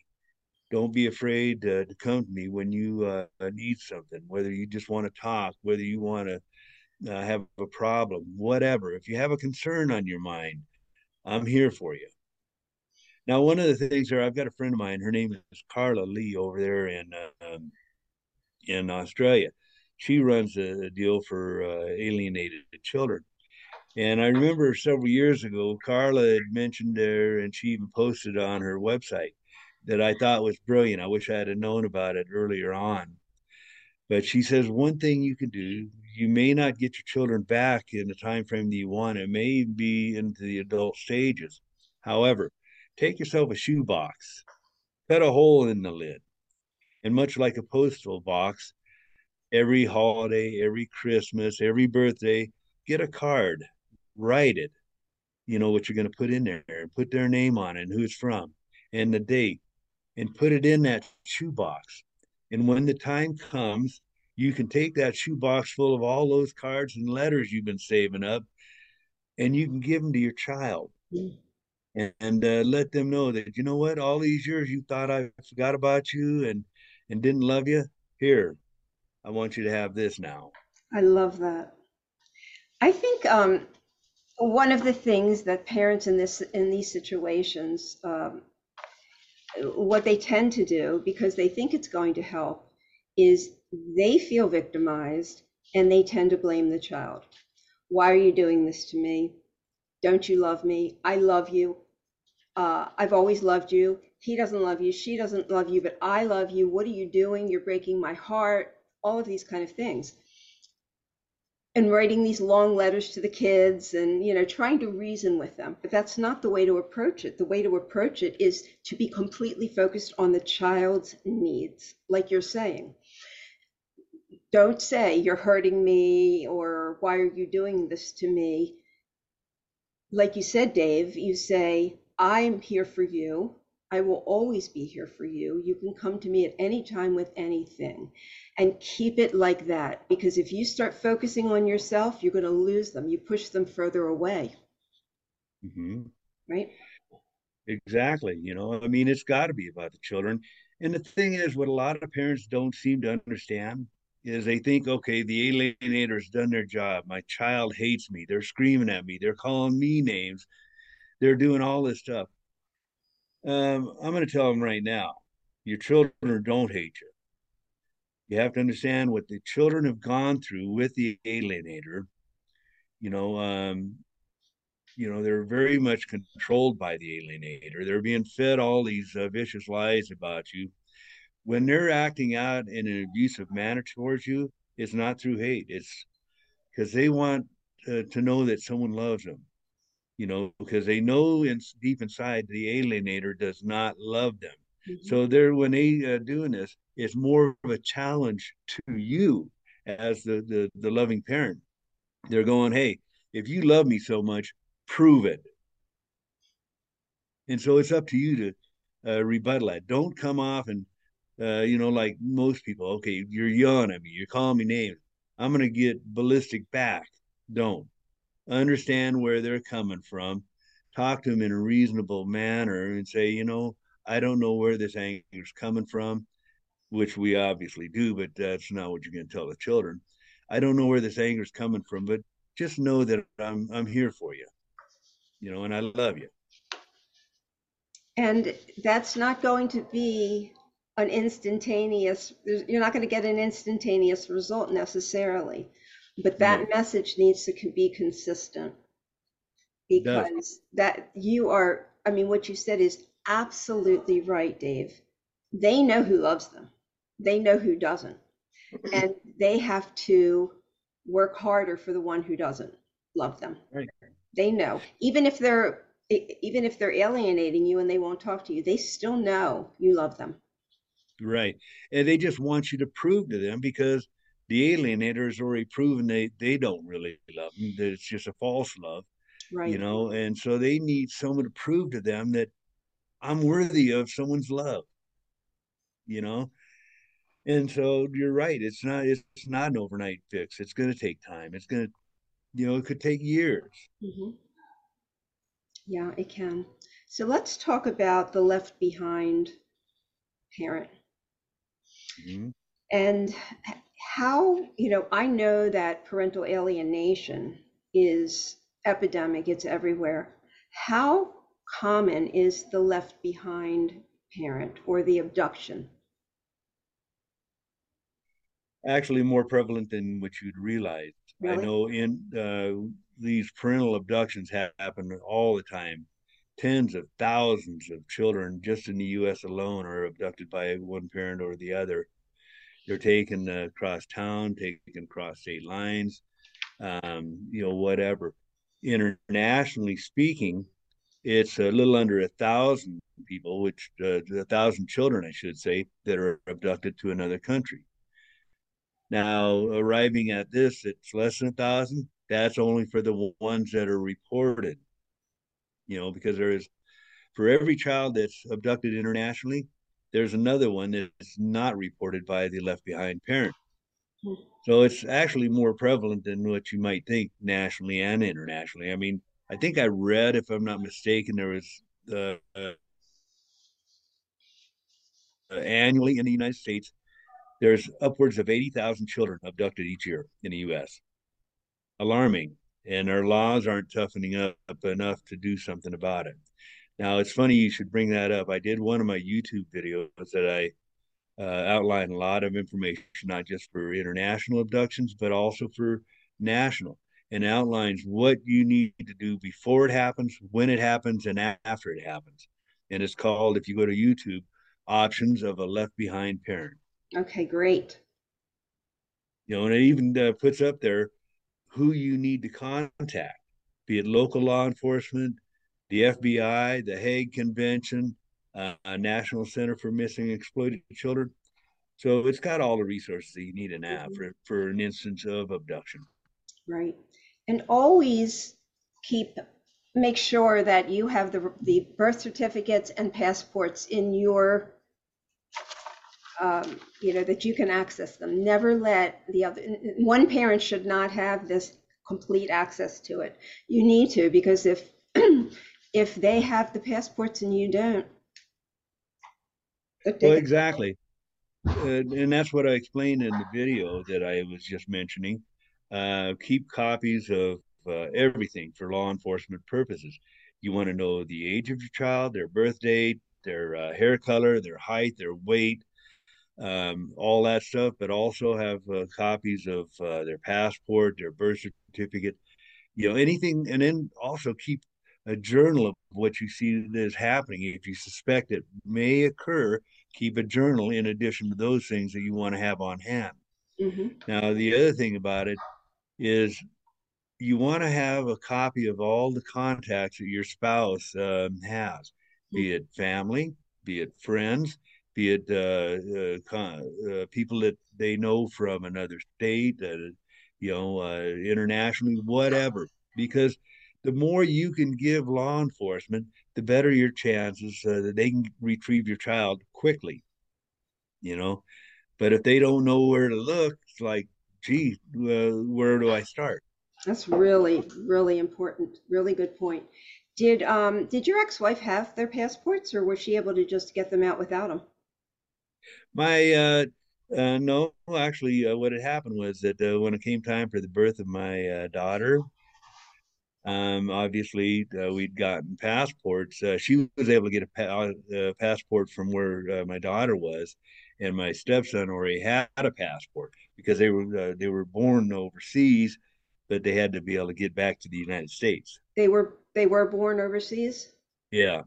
Don't be afraid to come to me when you uh, need something, whether you just want to talk, whether you want to uh, have a problem, whatever. If you have a concern on your mind, I'm here for you. Now, one of the things there, I've got a friend of mine. Her name is Carla Lee over there in um, in Australia. She runs a, deal for uh, alienated children. And I remember several years ago, Carla had mentioned there, and she even posted on her website that I thought was brilliant. I wish I had known about it earlier on. But she says one thing you can do, you may not get your children back in the time frame that you want. It may be into the adult stages. However, take yourself a shoebox, cut a hole in the lid, and much like a postal box, every holiday, every Christmas, every birthday, get a card, write it, you know, what you're going to put in there, and put their name on it and who it's from and the date, and put it in that shoebox. And when the time comes, you can take that shoebox full of all those cards and letters you've been saving up and you can give them to your child mm. And, uh, let them know that, you know what, all these years you thought I forgot about you and, and didn't love you. Here, I want you to have this now. I love that. I think um, one of the things that parents in this in these situations um, what they tend to do because they think it's going to help is they feel victimized and they tend to blame the child. Why are you doing this to me? Don't you love me? I love you. Uh, I've always loved you. He doesn't love you. She doesn't love you, but I love you. What are you doing? You're breaking my heart. All of these kind of things and writing these long letters to the kids and you know trying to reason with them but that's not the way to approach it the way to approach it is to be completely focused on the child's needs like you're saying don't say you're hurting me or why are you doing this to me like you said dave you say i'm here for you I will always be here for you. You can come to me at any time with anything and keep it like that. Because if you start focusing on yourself, you're going to lose them. You push them further away. Mm-hmm. Right? Exactly. You know, I mean, it's got to be about the children. And the thing is, what a lot of parents don't seem to understand is they think, okay, the alienator's done their job. My child hates me. They're screaming at me. They're calling me names. They're doing all this stuff um, I'm going to tell them right now your children don't hate you. You have to understand what the children have gone through with the alienator. You know, um, you know, they're very much controlled by the alienator. They're being fed all these uh, vicious lies about you. When they're acting out in an abusive manner towards you, it's not through hate. It's because they want uh, to know that someone loves them you know, because they know in deep inside the alienator does not love them. Mm-hmm. So they're when they uh, doing this, it's more of a challenge to you as the, the the loving parent. They're going, hey, if you love me so much, prove it. And so it's up to you to uh, rebuttal that. Don't come off and, uh, you know, like most people. Okay, you're yelling at me. You're calling me names. I'm gonna get ballistic back. Don't understand where they're coming from, talk to them in a reasonable manner, and say, you know, I don't know where this anger is coming from, which we obviously do, but that's not what you're going to tell the children. I don't know where this anger is coming from, but just know that I'm I'm here for you, you know, and I love you. And that's not going to be an instantaneous. You're not going to get an instantaneous result necessarily but that message needs to be consistent. because that you are, I mean, what you said is absolutely right, Dave. They know who loves them, they know who doesn't. And they have to work harder for the one who doesn't love them. Right. They know, even if they're even if they're alienating you and they won't talk to you, they still know you love them. Right. And they just want you to prove to them because the alienator has already proven they, they don't really love them, that it's just a false love, Right. you know, and so they need someone to prove to them that I'm worthy of someone's love, you know. And so you're right. It's not it's not an overnight fix. It's gonna take time. It's gonna you know, it could take years. Mhm. Yeah, it can. So let's talk about the left behind parent. Mhm. And how, you know, I know that parental alienation is epidemic, it's everywhere. How common is the left behind parent or the abduction? Actually more prevalent than what you'd realize. I know in uh, these parental abductions happen all the time. Tens of thousands of children just in the US alone are abducted by one parent or the other. They're taken uh, across town, taken across state lines, um, you know, whatever. Internationally speaking, it's a little under a thousand people, which uh, a thousand children, I should say, that are abducted to another country. Now, arriving at this, it's less than a thousand. That's only for the ones that are reported, you know, because there is for every child that's abducted internationally, there's another one that's not reported by the left behind parent. So it's actually more prevalent than what you might think nationally and internationally. I mean, I think I read, if I'm not mistaken, there was uh, uh, annually in the United States, there's upwards of 80,000 children abducted each year in the US. Alarming. And our laws aren't toughening up enough to do something about it. Now, it's funny you should bring that up. I did one of my YouTube videos that I uh, outline a lot of information, not just for international abductions, but also for national, and outlines what you need to do before it happens, when it happens, and after it happens. And it's called, if you go to YouTube, Options of a Left Behind Parent. Okay, great. You know, and it even uh, puts up there who you need to contact, be it local law enforcement, the FBI, the Hague Convention, uh, National Center for Missing Exploited Children. So it's got all the resources that you need in that Mhm. for, for an instance of abduction. Right. And always keep, make sure that you have the, the birth certificates and passports in your, um, you know, that you can access them. Never let the other, one parent should not have this complete access to it. You need to, because if, if they have the passports and you don't. Well, exactly. Uh, and that's what I explained in the video that I was just mentioning. Uh, keep copies of uh, everything for law enforcement purposes. You want to know the age of your child, their birth date, their uh, hair color, their height, their weight, um, all that stuff, but also have uh, copies of uh, their passport, their birth certificate, you know, anything. And then also keep a journal of what you see that is happening. If you suspect it may occur, keep a journal in addition to those things that you want to have on hand. Mhm. Now, the other thing about it is you want to have a copy of all the contacts that your spouse um, has, be it family, be it friends, be it uh, uh, uh, people that they know from another state, uh, you know, uh, internationally, whatever. Because the more you can give law enforcement, the better your chances that they can retrieve your child quickly. You know, but if they don't know where to look, it's like, gee, where do I start? That's really, really important. Really good point. Did um did your ex-wife have their passports or was she able to just get them out without them? My uh, uh, no, actually, uh, what had happened was that uh, when it came time for the birth of my uh, daughter, um, obviously uh, we'd gotten passports. Uh, she was able to get a pa- uh, passport from where uh, my daughter was, and my stepson already had a passport because they were uh, they were born overseas, but they had to be able to get back to the United States. They were they were born overseas? Yeah.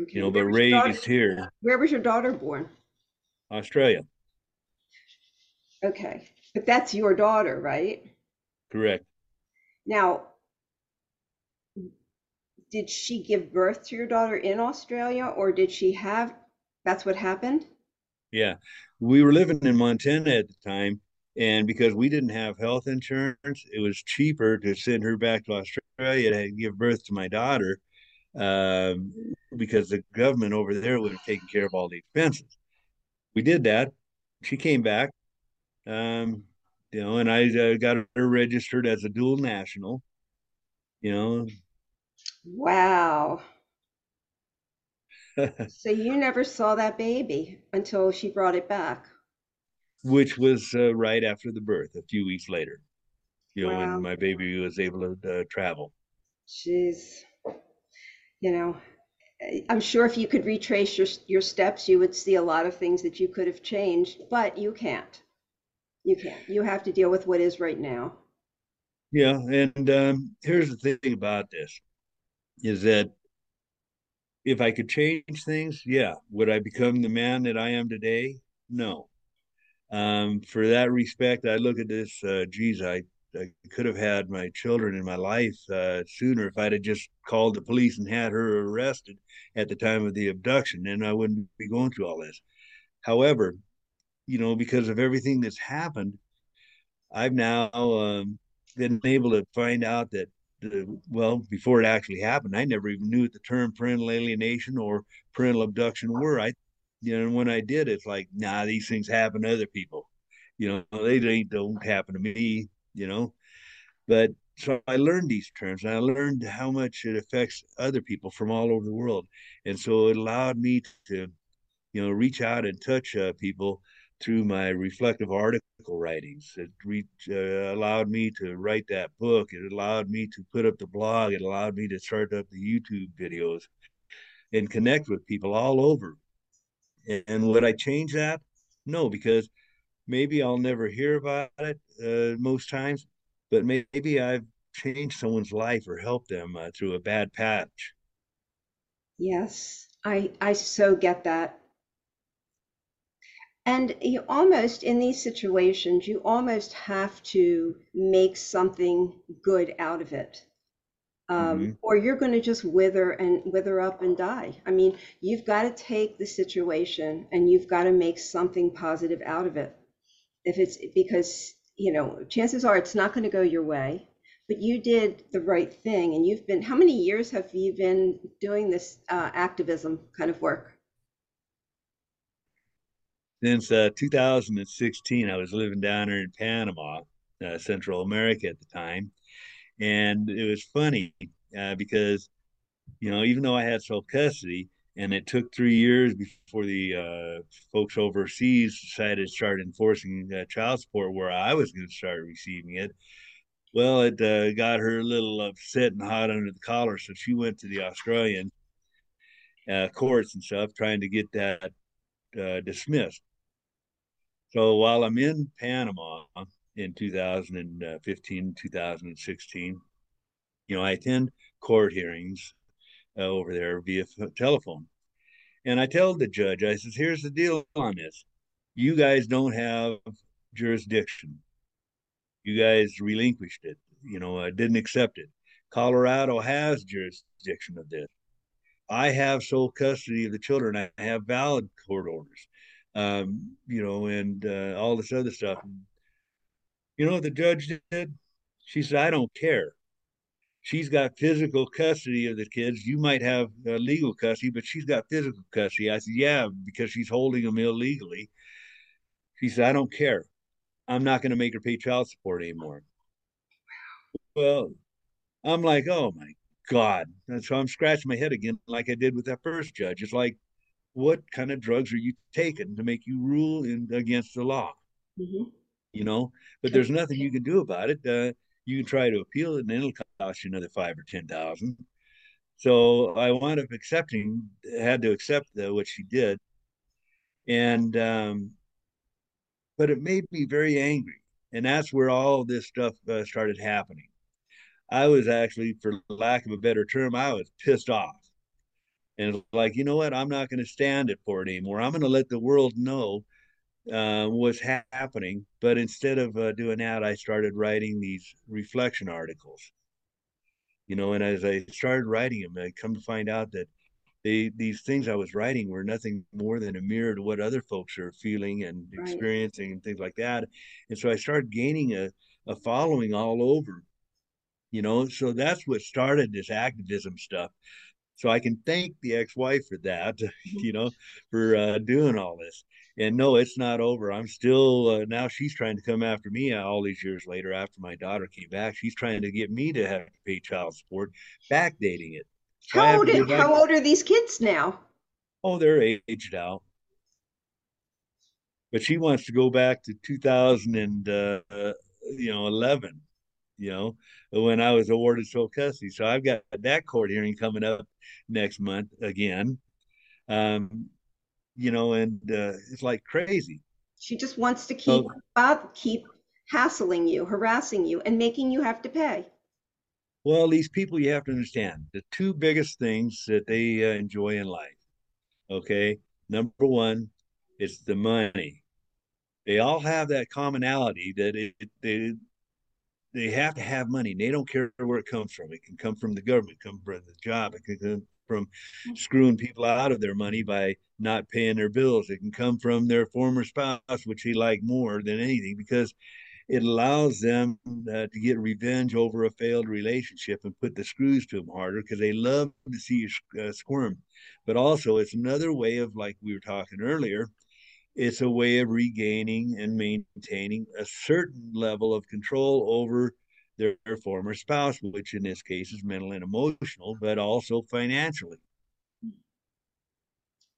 Okay. You know, but was your daughter- raised here, Where was your daughter born? Australia. Okay, but that's your daughter, right? Correct. Now, did she give birth to your daughter in Australia or did she have, that's what happened? Yeah. We were living in Montana at the time, and because we didn't have health insurance, it was cheaper to send her back to Australia to give birth to my daughter um, because the government over there would have taken care of all the expenses. We did that. She came back, um, you know, and I uh, got her registered as a dual national, you know. Wow. So you never saw that baby until she brought it back. which was uh, right after the birth, a few weeks later. You know, Wow. when my baby was able to uh, travel. She's, you know, I'm sure if you could retrace your your steps, you would see a lot of things that you could have changed, but you can't. You can't. You have to deal with what is right now. Yeah, and um, here's the thing about this, is that if I could change things, yeah, would I become the man that I am today? No. Um, for that respect, I look at this. Uh, geez, I, I could have had my children in my life uh, sooner if I'd have just called the police and had her arrested at the time of the abduction, and I wouldn't be going through all this. However, you know, because of everything that's happened, I've now um, been able to find out that, the, well, before it actually happened, I never even knew what the term parental alienation or parental abduction were. I, you know, and when I did, it's like, nah, these things happen to other people. You know, they don't happen to me. You know, but so I learned these terms and I learned how much it affects other people from all over the world, and so it allowed me to, you know, reach out and touch uh, people through my reflective article writings. It re- uh, allowed me to write that book. It allowed me to put up the blog. It allowed me to start up the YouTube videos and connect with people all over. And would I change that? No, because maybe I'll never hear about it uh, most times, but maybe I've changed someone's life or helped them uh, through a bad patch. Yes, I I so get that. And you almost, in these situations, you almost have to make something good out of it. Um, Mhm. or you're going to just wither and wither up and die. I mean, you've got to take the situation and you've got to make something positive out of it. If it's because, you know, chances are it's not going to go your way, but you did the right thing. And you've been, how many years have you been doing this uh, activism kind of work? Since uh, 2016, I was living down there in Panama, uh, Central America at the time. And it was funny uh, because, you know, even though I had sole custody and it took three years before the uh, folks overseas decided to start enforcing uh, child support where I was going to start receiving it, well, it uh, got her a little upset and hot under the collar. So she went to the Australian uh, courts and stuff trying to get that uh, dismissed. So while I'm in Panama in 2015, 2016, you know, I attend court hearings uh, over there via telephone. And I tell the judge, I says, here's the deal on this. You guys don't have jurisdiction. You guys relinquished it, you know, uh, didn't accept it. Colorado has jurisdiction of this. I have sole custody of the children. I have valid court orders, um, you know, and uh, all this other stuff. You know what the judge did? She said, I don't care. She's got physical custody of the kids. You might have uh, legal custody, but she's got physical custody. I said, Yeah, because she's holding them illegally. She said, I don't care. I'm not going to make her pay child support anymore. Well, I'm like, oh my God. And so I'm scratching my head again, like I did with that first judge. It's like, what kind of drugs are you taking to make you rule in against the law? Mhm. You know, but there's nothing you can do about it. Uh, you can try to appeal it, and it'll cost you another five or ten thousand. So I wound up accepting, had to accept uh, what she did, and um, but it made me very angry and that's where all this stuff uh, started happening. I was actually, for lack of a better term, I was pissed off. And like, you know what? I'm not going to stand it for it anymore. I'm going to let the world know uh, what's ha- happening. But instead of uh, doing that, I started writing these reflection articles. You know, and as I started writing them, I come to find out that they these things I was writing were nothing more than a mirror to what other folks are feeling and Right. experiencing and things like that. And so I started gaining a, a following all over you know so that's what started this activism stuff so i can thank the ex-wife for that you know for uh, doing all this and no it's not over. I'm still uh, now she's trying to come after me all these years later after my daughter came back. She's trying to get me to have to pay child support backdating it. So How old, how old are these kids now? oh they're aged out. But she wants to go back to 2000 and uh, uh, you know 11 you know when i was awarded sole custody. So i've got that court hearing coming up next month again. Um you know and uh, it's like crazy She just wants to keep, Oh. Bob, keep hassling you, harassing you, and making you have to pay. well these people you have to understand the two biggest things that they uh, enjoy in life okay number one it's the money they all have that commonality that it, they they have to have money. They don't care where it comes from. It can come from the government, come from the job. It can come from screwing people out of their money by not paying their bills. It can come from their former spouse, which he liked more than anything because it allows them uh, to get revenge over a failed relationship and put the screws to them harder because they love to see you uh, squirm. But also, it's another way of, like we were talking earlier, it's a way of regaining and maintaining a certain level of control over their, their, former spouse, which in this case is mental and emotional, but also financially.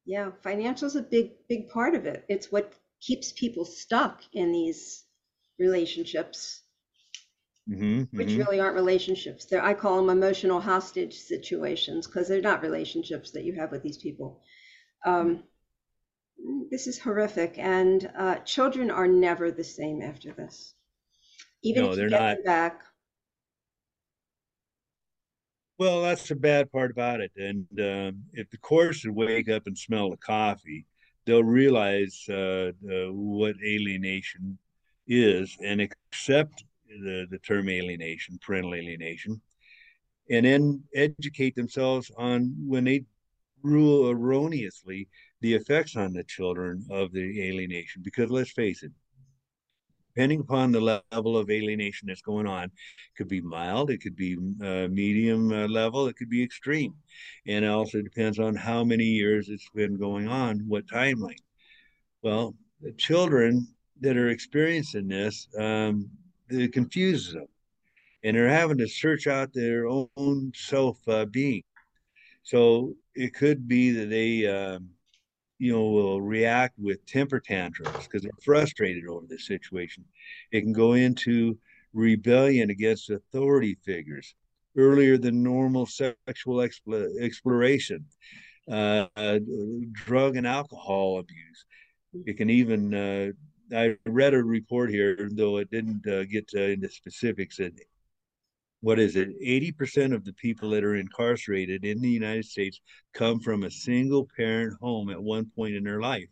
Yeah, financial is a big, big part of it. It's what keeps people stuck in these relationships, Mm-hmm, which mm-hmm. really aren't relationships. They're, I call them emotional hostage situations because they're not relationships that you have with these people. Um, this is horrific, and uh, children are never the same after this. Even No, if you they're get not. them back, Well, that's the bad part about it. And um, if the courts would wake up and smell the coffee, they'll realize uh, uh, what alienation is and accept the, the term alienation, parental alienation, and then educate themselves on when they rule erroneously the effects on the children of the alienation. Because let's face it, depending upon the level of alienation that's going on, it could be mild, it could be uh, medium uh, level, it could be extreme. And it also depends on how many years it's been going on, what timeline. Well, the children that are experiencing this, um, it confuses them. And they're having to search out their own self uh, being. So it could be that they, um, you know, will react with temper tantrums because they're frustrated over the situation. It can go into rebellion against authority figures, earlier than normal sexual expl- exploration, uh, uh, drug and alcohol abuse. It can even, uh, I read a report here, though it didn't uh, get into specifics, what is it 80% of the people that are incarcerated in the united states come from a single parent home at one point in their life.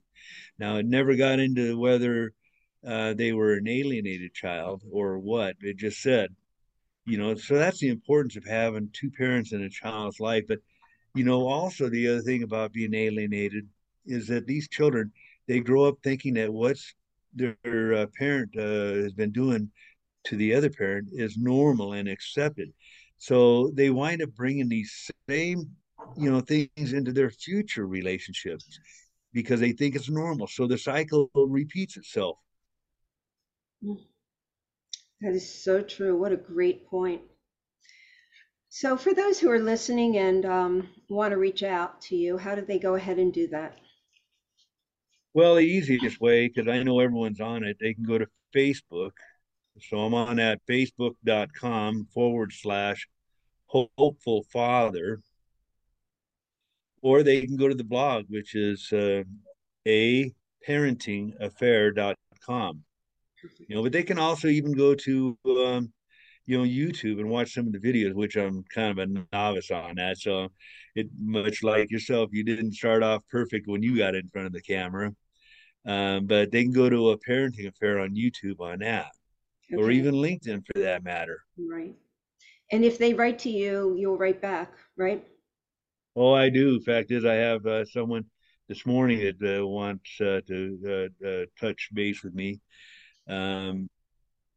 Now it never got into whether uh, they were an alienated child or what it just said you know so that's the importance of having two parents in a child's life but you know also the other thing about being alienated is that these children they grow up thinking that what's their uh, parent uh, has been doing to the other parent is normal and accepted. So they wind up bringing these same, you know, things into their future relationships because they think it's normal. So the cycle repeats itself. that is so true. What a great point. So, for those who are listening and um, want to reach out to you, how do they go ahead and do that? Well, the easiest way, because I know everyone's on it, they can go to Facebook. So I'm on at facebook.com forward slash hopeful father. Or they can go to the blog, which is uh, a parentingaffair.com. you know, but they can also even go to, um, you know, YouTube and watch some of the videos, which I'm kind of a novice on that. So it much like yourself, you didn't start off perfect when you got in front of the camera. Um, but they can go to a parenting affair on YouTube on that, or even LinkedIn for that matter. right. And if they write to you, you'll write back, right? Oh, I do. Fact is, I have uh, someone this morning that uh, wants uh, to uh, uh, touch base with me. Um,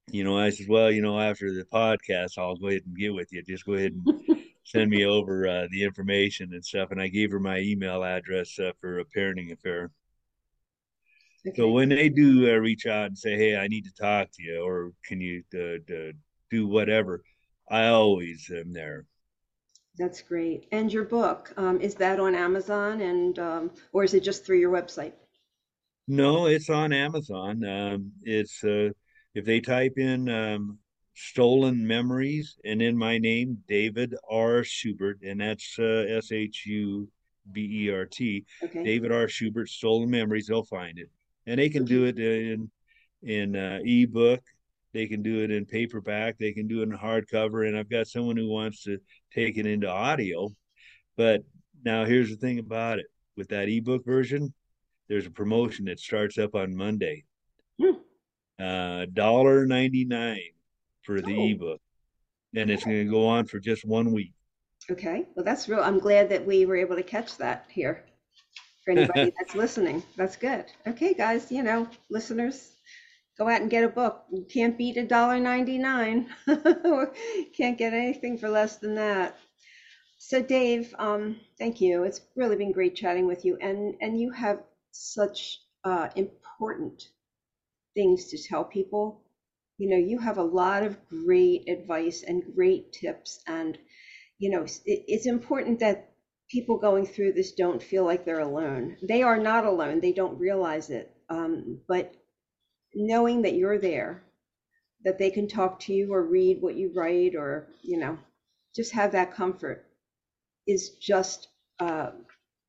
you know, I said, well, you know, after the podcast, I'll go ahead and get with you. Just go ahead and send me over uh, the information and stuff. And I gave her my email address uh, for a parenting affair. So when they do uh, reach out and say, "Hey, I need to talk to you," or "Can you uh, uh, do whatever," I always am there. that's great. And your book, um, is that on Amazon and, um, or is it just through your website? No, it's on Amazon. Um, it's uh, if they type in um, "stolen memories" and in my name, David R. Shubert, and that's uh, S H U B E R T, David R. Shubert, "stolen memories." They'll find it, and they can do it in in uh, ebook. They can do it in paperback. They can do it in hardcover. And I've got someone who wants to take it into audio. But now here's the thing about it: with that ebook version there's a promotion that starts up on Monday. Uh, dollar ninety nine for the Oh, ebook, and it's going to go on for just one week. okay. Well, that's real. I'm glad that we were able to catch that here for anybody that's listening. That's good. Okay, guys, you know, listeners, go out and get a book. You can't beat a dollar ninety-nine. Can't get anything for less than that. So Dave, um, thank you. It's really been great chatting with you, and and you have such uh, important things to tell people. You know, you have a lot of great advice and great tips, and you know, it, it's important that people going through this don't feel like they're alone. They are not alone. They don't realize it, um, but knowing that you're there, that they can talk to you or read what you write, or you know, just have that comfort is just uh,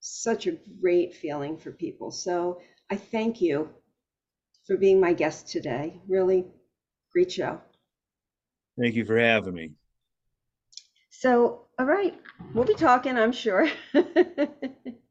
such a great feeling for people. So I thank you for being my guest today. Really great show. Thank you for having me. So, all right, we'll be talking, I'm sure.